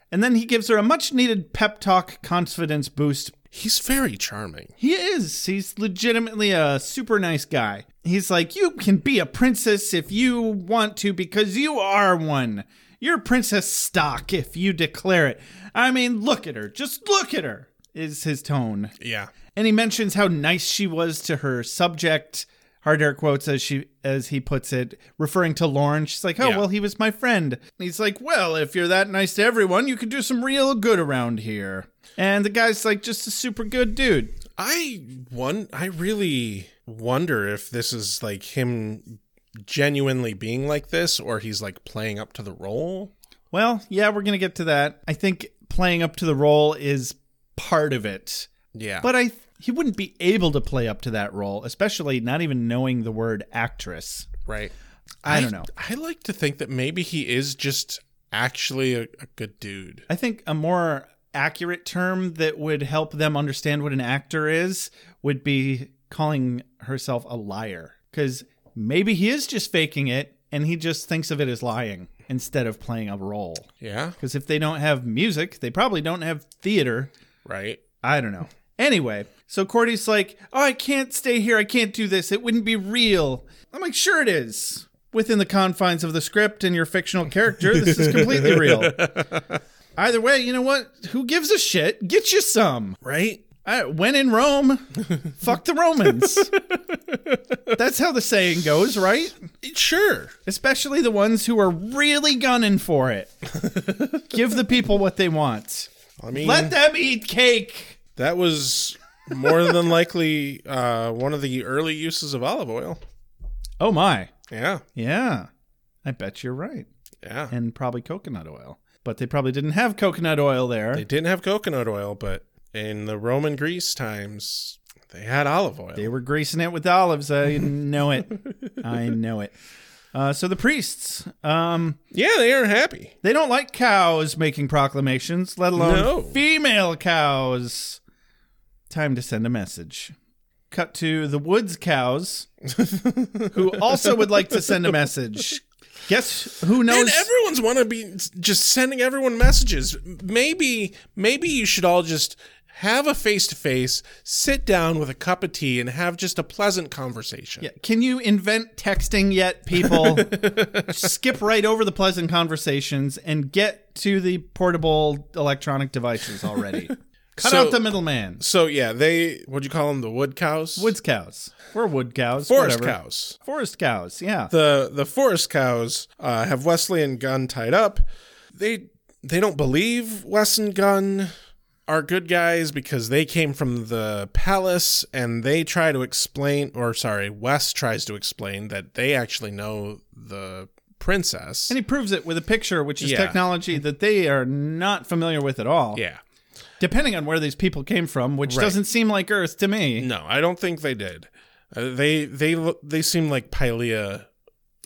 and then he gives her a much needed pep talk, confidence boost. He's very charming. He is. He's legitimately a super nice guy. He's like, you can be a princess if you want to because you are one. You're princess stock if you declare it. I mean, look at her. Just look at her. Is his tone. Yeah. And he mentions how nice she was to her subject. Hard air quotes as she as he puts it, referring to Lorne. She's like, "Oh Yeah. well, he was my friend." And he's like, "Well, if you're that nice to everyone, you could do some real good around here." And the guy's like, "Just a super good dude." I one I really wonder if this is like him genuinely being like this or he's like playing up to the role. Well, yeah, we're gonna get to that. I think playing up to the role is part of it. Yeah. But I he wouldn't be able to play up to that role, especially not even knowing the word actress. Right. I don't know. I like to think that maybe he is just actually a, a good dude. I think a more accurate term that would help them understand what an actor is would be calling herself a liar. Because maybe he is just faking it and he just thinks of it as lying instead of playing a role. Yeah. Because if they don't have music, they probably don't have theater. Right. I don't know. Anyway, so Cordy's like, Oh, I can't stay here. I can't do this. It wouldn't be real. I'm like, Sure, it is. Within the confines of the script and your fictional character, this is completely real. Either way, you know what? Who gives a shit? Get you some. Right? I, when in Rome, fuck the Romans. That's how the saying goes, right? Sure. Especially the ones who are really gunning for it. Give the people what they want. I mean, Let them eat cake. that was more than likely uh, one of the early uses of olive oil. Oh my. Yeah. Yeah. I bet you're right. Yeah. And probably coconut oil. But they probably didn't have coconut oil there. They didn't have coconut oil, but in the Roman Greece times, they had olive oil. They were greasing it with olives. I know it. I know it. Uh, so the priests, um, yeah, they aren't happy. they don't like cows making proclamations, let alone No. female cows. Time to send a message. Cut to the woods cows, who also would like to send a message. Guess who knows? And everyone's want to be just sending everyone messages. Maybe, maybe you should all just have a face to face, sit down with a cup of tea, and have just a pleasant conversation. Yeah. Can you invent texting yet, people? Skip right over the pleasant conversations and get to the portable electronic devices already. Cut So- out the middleman. So yeah, they what'd you call them? The wood cows, Woods cows. We're wood cows. forest whatever. cows. Forest cows. Yeah. The the forest cows uh, have Wesley and Gunn tied up. They they don't believe Wes and Gunn are good guys because they came from the palace and they try to explain or sorry, Wes tries to explain that they actually know the princess. and he proves it with a picture, which is Yeah. technology that they are not familiar with at all. yeah. Depending on where these people came from, which Right. doesn't seem like Earth to me. No, I don't think they did. Uh, they they they seem like Pylea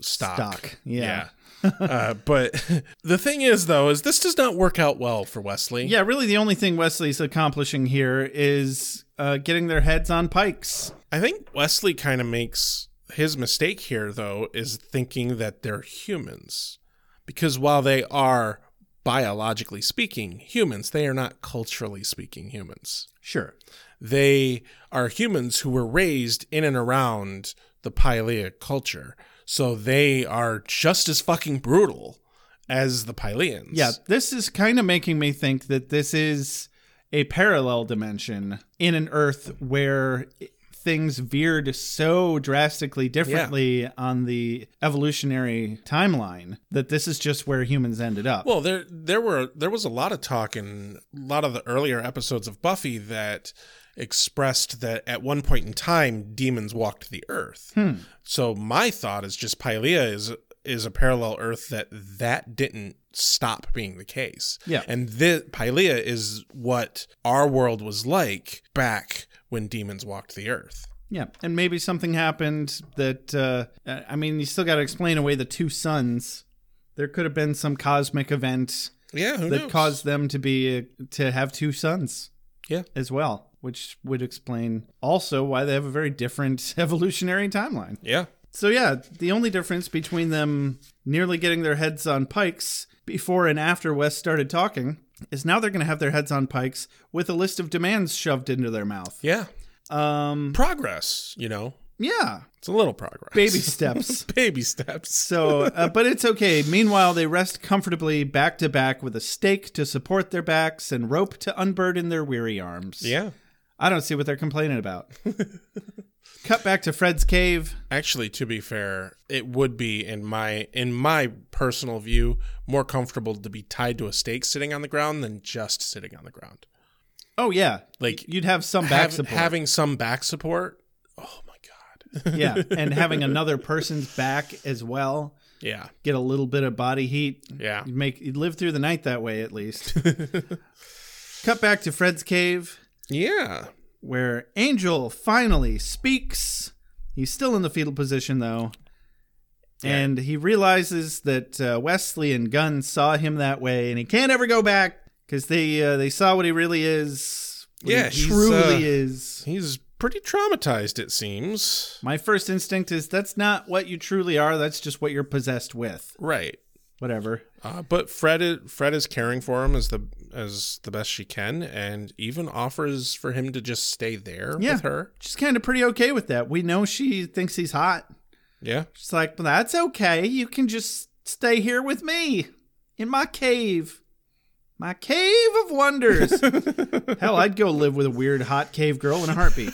stock. Stock, yeah. Yeah. uh, but the thing is, though, is this does not work out well for Wesley. Yeah, really, the only thing Wesley's accomplishing here is uh, getting their heads on pikes. I think Wesley kind of makes his mistake here, though, is thinking that they're humans. Because while they are biologically speaking humans, they are not culturally speaking humans. Sure. They are humans who were raised in and around the Pylea culture. So they are just as fucking brutal as the Pyleans. Yeah, this is kind of making me think that this is a parallel dimension in an Earth where things veered so drastically differently on the evolutionary timeline that this is just where humans ended up. Well, there there were there was a lot of talk in a lot of the earlier episodes of Buffy that expressed that at one point in time demons walked the earth. Hmm. So my thought is just Pylea is is a parallel earth that that didn't stop being the case. Yeah. And this Pylea is what our world was like back when demons walked the earth. Yeah, and maybe something happened that uh, I mean, you still got to explain away the two suns. There could have been some cosmic event Yeah, who that knows? caused them to be to have two suns. Yeah. as well, which would explain also why they have a very different evolutionary timeline. Yeah. So yeah, the only difference between them nearly getting their heads on pikes before and after Wes started talking is now they're going to have their heads on pikes with a list of demands shoved into their mouth. Yeah. Um Progress, you know. yeah, It's a little progress. baby steps. Baby steps. So, uh, but it's okay. Meanwhile, they rest comfortably back to back with a stake to support their backs and rope to unburden their weary arms. Yeah. I don't see what they're complaining about. Cut back to Fred's cave. Actually, to be fair, it would be in my in my personal view more comfortable to be tied to a stake sitting on the ground than just sitting on the ground. Oh yeah, Like you'd have some back Hav- support. having some back support. Oh my god. Yeah, and having another person's back as well. Yeah. Get a little bit of body heat. Yeah. You'd make you'd live through the night that way at least. Cut back to Fred's cave. Yeah. Where Angel finally speaks. He's still in the fetal position though. And he realizes that uh, Wesley and Gunn saw him that way, and he can't ever go back because they uh, they saw what he really is. Yeah, he truly uh, is. He's pretty traumatized, it seems. My first instinct is that's not what you truly are. That's just what you're possessed with. Right. Whatever. Uh, but Fred is, Fred is caring for him as the as the best she can, and even offers for him to just stay there Yeah, with her. she's kind of pretty okay with that. We know she thinks he's hot. Yeah. She's like, well, that's okay. You can just stay here with me in my cave. My cave of wonders. Hell, I'd go live with a weird hot cave girl in a heartbeat.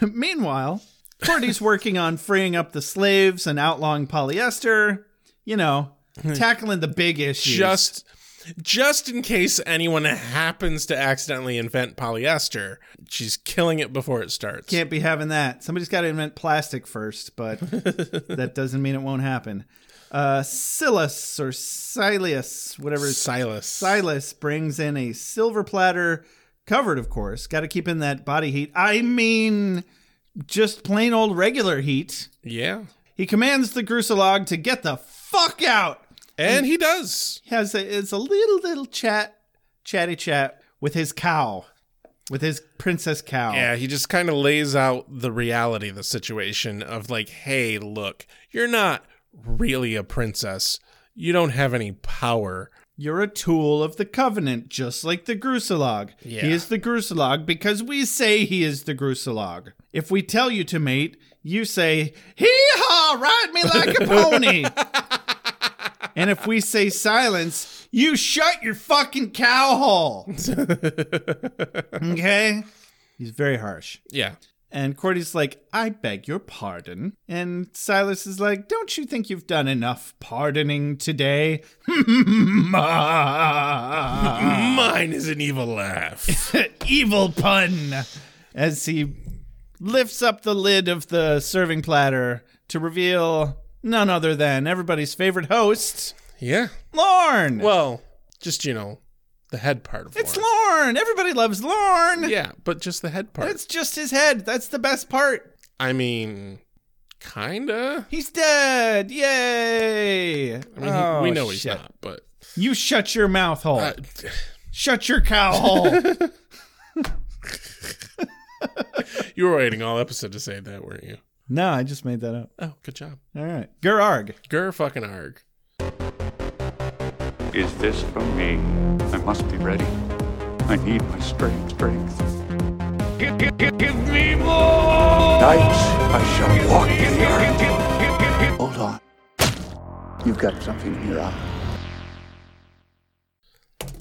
Meanwhile, Cordy's working on freeing up the slaves and outlawing polyester. You know, tackling the big issues. Just just in case anyone happens to accidentally invent polyester, she's killing it before it starts. Can't be having that. Somebody's got to invent plastic first, but that doesn't mean it won't happen. Uh, Silas or Silas, whatever. Silas. Silas brings in a silver platter, covered, of course. Got to keep in that body heat. I mean, just plain old regular heat. Yeah. He commands the Groosalugg to get the fuck out. And he does. He has a, it's a little little chat, chatty chat with his cow, with his princess cow. Yeah, he just kind of lays out the reality of the situation of like, hey, look, you're not really a princess. You don't have any power. You're a tool of the Covenant, just like the Groosalugg. Yeah. He is the Groosalugg because we say he is the Groosalugg. If we tell you to mate, you say, Hee haw, ride me like a pony. and if we say silence, you shut your fucking cow hole. okay? He's very harsh. Yeah. And Cordy's like, I beg your pardon. And Silas is like, Don't you think you've done enough pardoning today? Mine is an evil laugh. evil pun. As he lifts up the lid of the serving platter to reveal none other than everybody's favorite host, Yeah. Lorne. Well, just, you know, the head part of it's Lorne. Lorne. Everybody loves Lorne. Yeah, but just the head part. It's just his head. That's the best part. I mean, kinda. He's dead. Yay. I mean, he- Oh, we know he's shit. not, but You shut your mouth hole. Uh, shut your cow hole. you were waiting all episode to say that, weren't you? no, I just made that up. Oh, good job. All right. Gerarg. Gur fucking arg. Is this from me? I must be ready. I need my strength, strength. Give, give, give, give me more! Nights I shall walk the earth. Hold on. You've got something in your eye.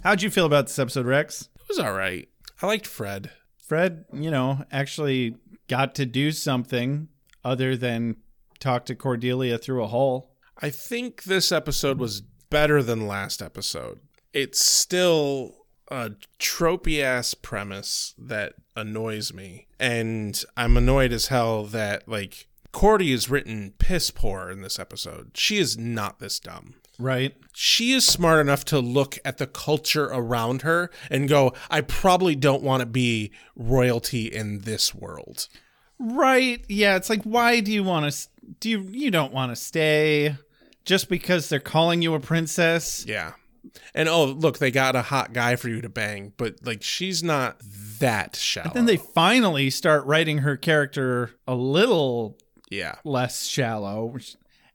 How'd you feel about this episode, Rex? It was all right. I liked Fred. Fred, you know, actually got to do something other than talk to Cordelia through a hole. I think this episode was better than last episode. It's still a tropey ass premise that annoys me. And I'm annoyed as hell that, like, Cordy is written piss poor in this episode. She is not this dumb. Right. She is smart enough to look at the culture around her and go, I probably don't want to be royalty in this world. Right. Yeah, it's like why do you want to do you you don't want to stay just because they're calling you a princess? Yeah. And oh, look, they got a hot guy for you to bang, but like she's not that shallow. Then they finally start writing her character a little yeah. less shallow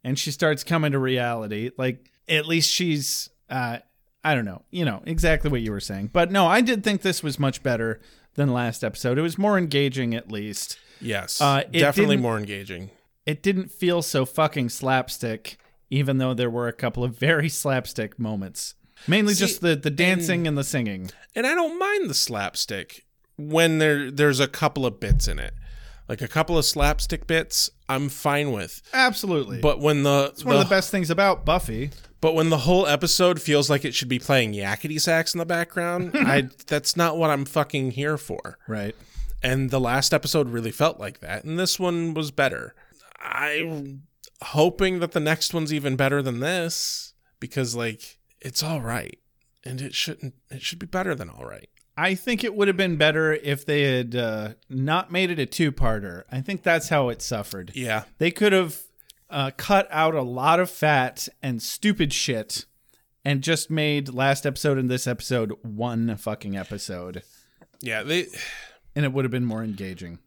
and she starts coming to reality. Like at least she's uh I don't know, you know, exactly what you were saying. But no, I did think this was much better than last episode. It was more engaging at least. Yes. Uh, definitely more engaging. It didn't feel so fucking slapstick, even though there were a couple of very slapstick moments. Mainly See, just the, the dancing and- and the singing. And I don't mind the slapstick when there there's a couple of bits in it. Like a couple of slapstick bits, I'm fine with. Absolutely. But when the It's one of the best things about Buffy. But when the whole episode feels like it should be playing yakety sax in the background, I that's not what I'm fucking here for. Right. And the last episode really felt like that, and this one was better. I'm hoping that the next one's even better than this because like it's all right and it shouldn't it should be better than all right. I think it would have been better if they had uh, not made it a two-parter. I think that's how it suffered. Yeah. They could have uh, cut out a lot of fat and stupid shit and just made last episode and this episode one fucking episode. Yeah, they and it would have been more engaging.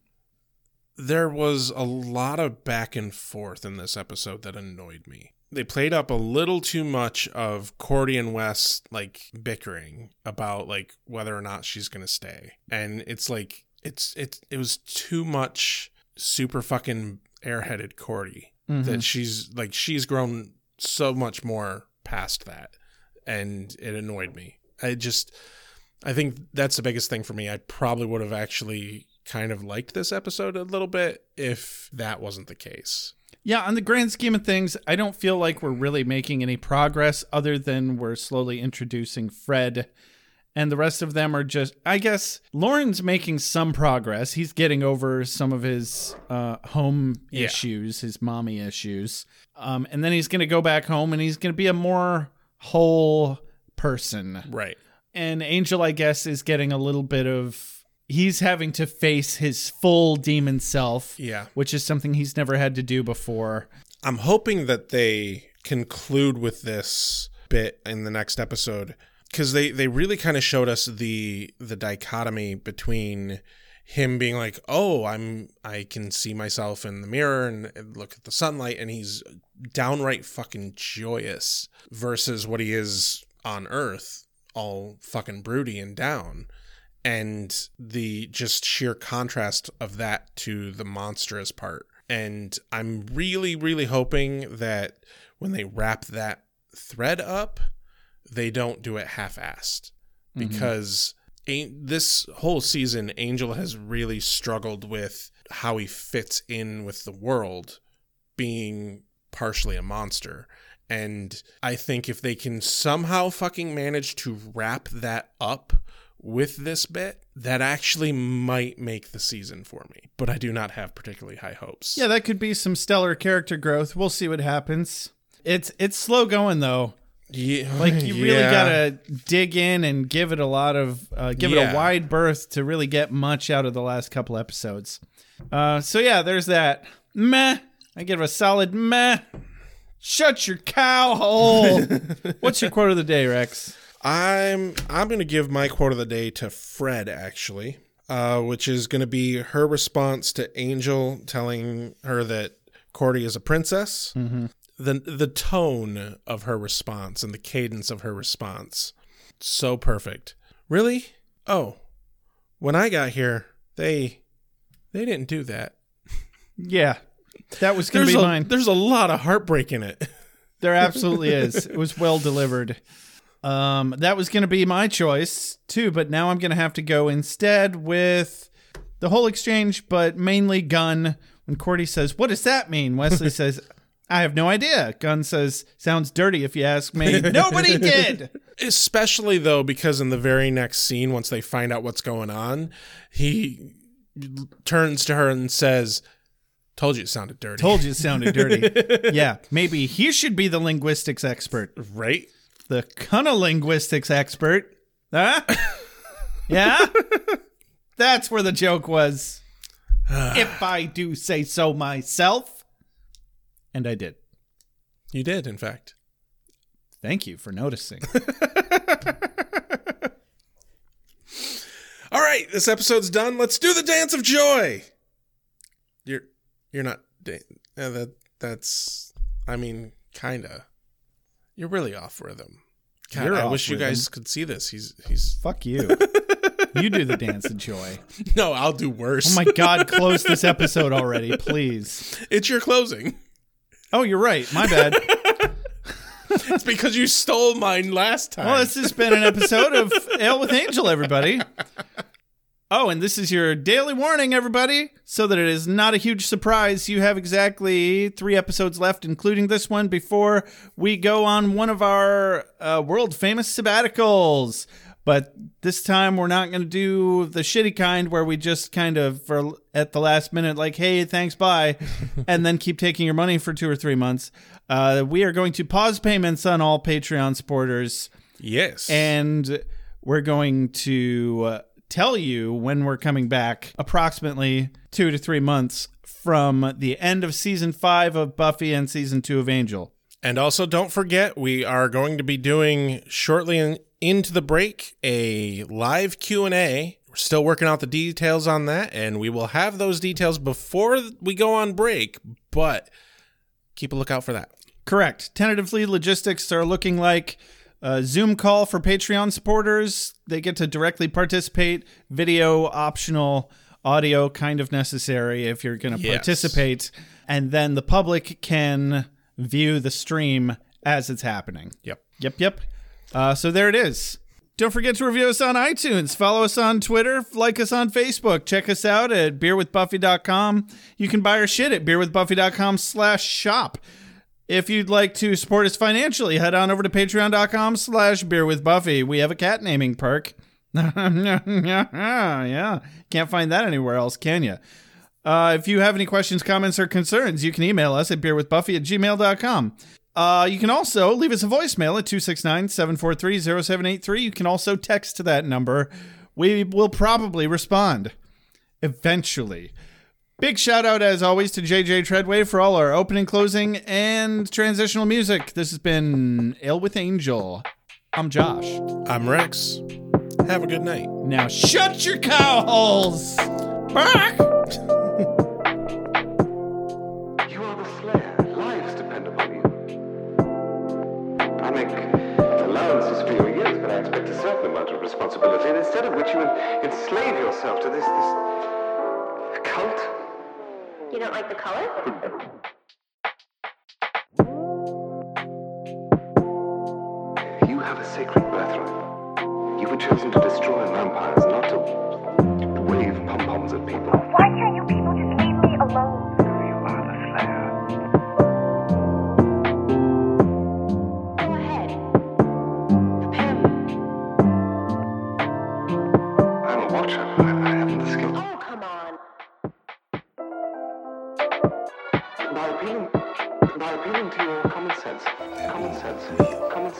There was a lot of back and forth in this episode that annoyed me. They played up a little too much of Cordy and Wes like bickering about like whether or not she's gonna stay. And it's like it's it it was too much super fucking airheaded Cordy. Mhm. That she's like she's grown so much more past that. And it annoyed me. I just I think that's the biggest thing for me. I probably would have actually kind of liked this episode a little bit if that wasn't the case. Yeah, on the grand scheme of things, I don't feel like we're really making any progress other than we're slowly introducing Fred. And the rest of them are just, I guess, Lorne's making some progress. He's getting over some of his uh, home Yeah. issues, his mommy issues. Um, and then he's going to go back home and he's going to be a more whole person. Right. And Angel, I guess, is getting a little bit of. He's having to face his full demon self. Yeah. Which is something he's never had to do before. I'm hoping that they conclude with this bit in the next episode because they they really kind of showed us the the dichotomy between him being like oh i'm i can see myself in the mirror and, and look at the sunlight and he's downright fucking joyous versus what he is on earth all fucking broody and down and the just sheer contrast of that to the monstrous part. And i'm really really hoping that when they wrap that thread up they don't do it half-assed. Mhm. because An- this whole season angel has really struggled with how he fits in with the world being partially a monster. And i think if they can somehow fucking manage to wrap that up with this bit that actually might make the season for me but i do not have particularly high hopes Yeah, that could be some stellar character growth. We'll see what happens. It's it's slow going though. Yeah, Like you really yeah. gotta dig in and give it a lot of uh, give it a wide berth to really get much out of the last couple episodes. Uh, so yeah, there's that. Meh. I give a solid meh. Shut your cow hole. What's your quote of the day, Rex? I'm I'm gonna give my quote of the day to Fred actually, uh, which is gonna be her response to Angel telling her that Cordy is a princess. Mm-hmm. The the tone of her response and the cadence of her response, so perfect. Really? Oh, when I got here, they they didn't do that. Yeah, that was gonna There's be a, mine. There's a lot of heartbreak in it. There absolutely is. It was well delivered. Um, that was going to be my choice too, but now I'm going to have to go instead with the whole exchange, but mainly Gunn. When Cordy says, "What does that mean?" Wesley says, "I have no idea." Gunn says, "Sounds dirty if you ask me." Nobody did. Especially though, because in the very next scene, once they find out what's going on, he turns to her and says, "Told you it sounded dirty." Told you it sounded dirty. yeah, maybe he should be the linguistics expert, right? The cunnilinguistics expert. Huh? yeah, that's where the joke was. if I do say so myself, and I did. You did, in fact. Thank you for noticing. All right, this episode's done. Let's do the dance of joy. You're you're not da- uh, that that's I mean, kinda. You're really off rhythm. God, You're I off wish you rhythm. guys could see this. He's he's Fuck you. you do the dance of joy. No, I'll do worse. Oh my god, close this episode already, please. It's your closing. Oh, you're right. My bad. it's because you stole mine last time. Well, this has been an episode of Ale with Angel, everybody. Oh, and this is your daily warning, everybody, so that it is not a huge surprise. You have exactly three episodes left, including this one, before we go on one of our uh, world famous sabbaticals. But this time we're not going to do the shitty kind where we just kind of for at the last minute like, "Hey, thanks, bye," and then keep taking your money for 2 or 3 months. Uh, we are going to pause payments on all Patreon supporters. Yes. And we're going to uh, tell you when we're coming back approximately 2 to 3 months from the end of season 5 of Buffy and season 2 of Angel. And also, don't forget, we are going to be doing shortly in, into the break a live Q and A. We're still working out the details on that, and we will have those details before we go on break. But keep a lookout for that. Correct. Tentatively, logistics are looking like a Zoom call for Patreon supporters. They get to directly participate. Video optional. Audio kind of necessary if you're going to Yes. participate. And then the public can view the stream as it's happening. Yep. Yep, yep. Uh, so there it is. Don't forget to review us on iTunes. Follow us on Twitter. Like us on Facebook. Check us out at beerwithbuffy.com. You can buy our shit at beerwithbuffy.com slash shop. If you'd like to support us financially, head on over to patreon.com slash beerwithbuffy. We have a cat naming perk. yeah. Can't find that anywhere else, can you? Uh, if you have any questions, comments, or concerns, you can email us at beerwithbuffy at gmail.com. Uh, you can also leave us a voicemail at 269 743 0783. You can also text to that number. We will probably respond eventually. Big shout out, as always, to JJ Treadway for all our opening, closing, and transitional music. This has been Ale with Angel. I'm Josh. I'm Rex. Have a good night. Now shut your cow holes! Back! You are the slayer. Lives depend upon you. I make allowances for your years, but I expect a certain amount of responsibility, and instead of which you en- enslave yourself to this, this cult. You don't like the color? You have a sacred birthright. You were chosen to destroy vampires, not to wave pom-poms at people. Why can't you people just leave me alone? You are the slayer. Go ahead. I'm a watcher.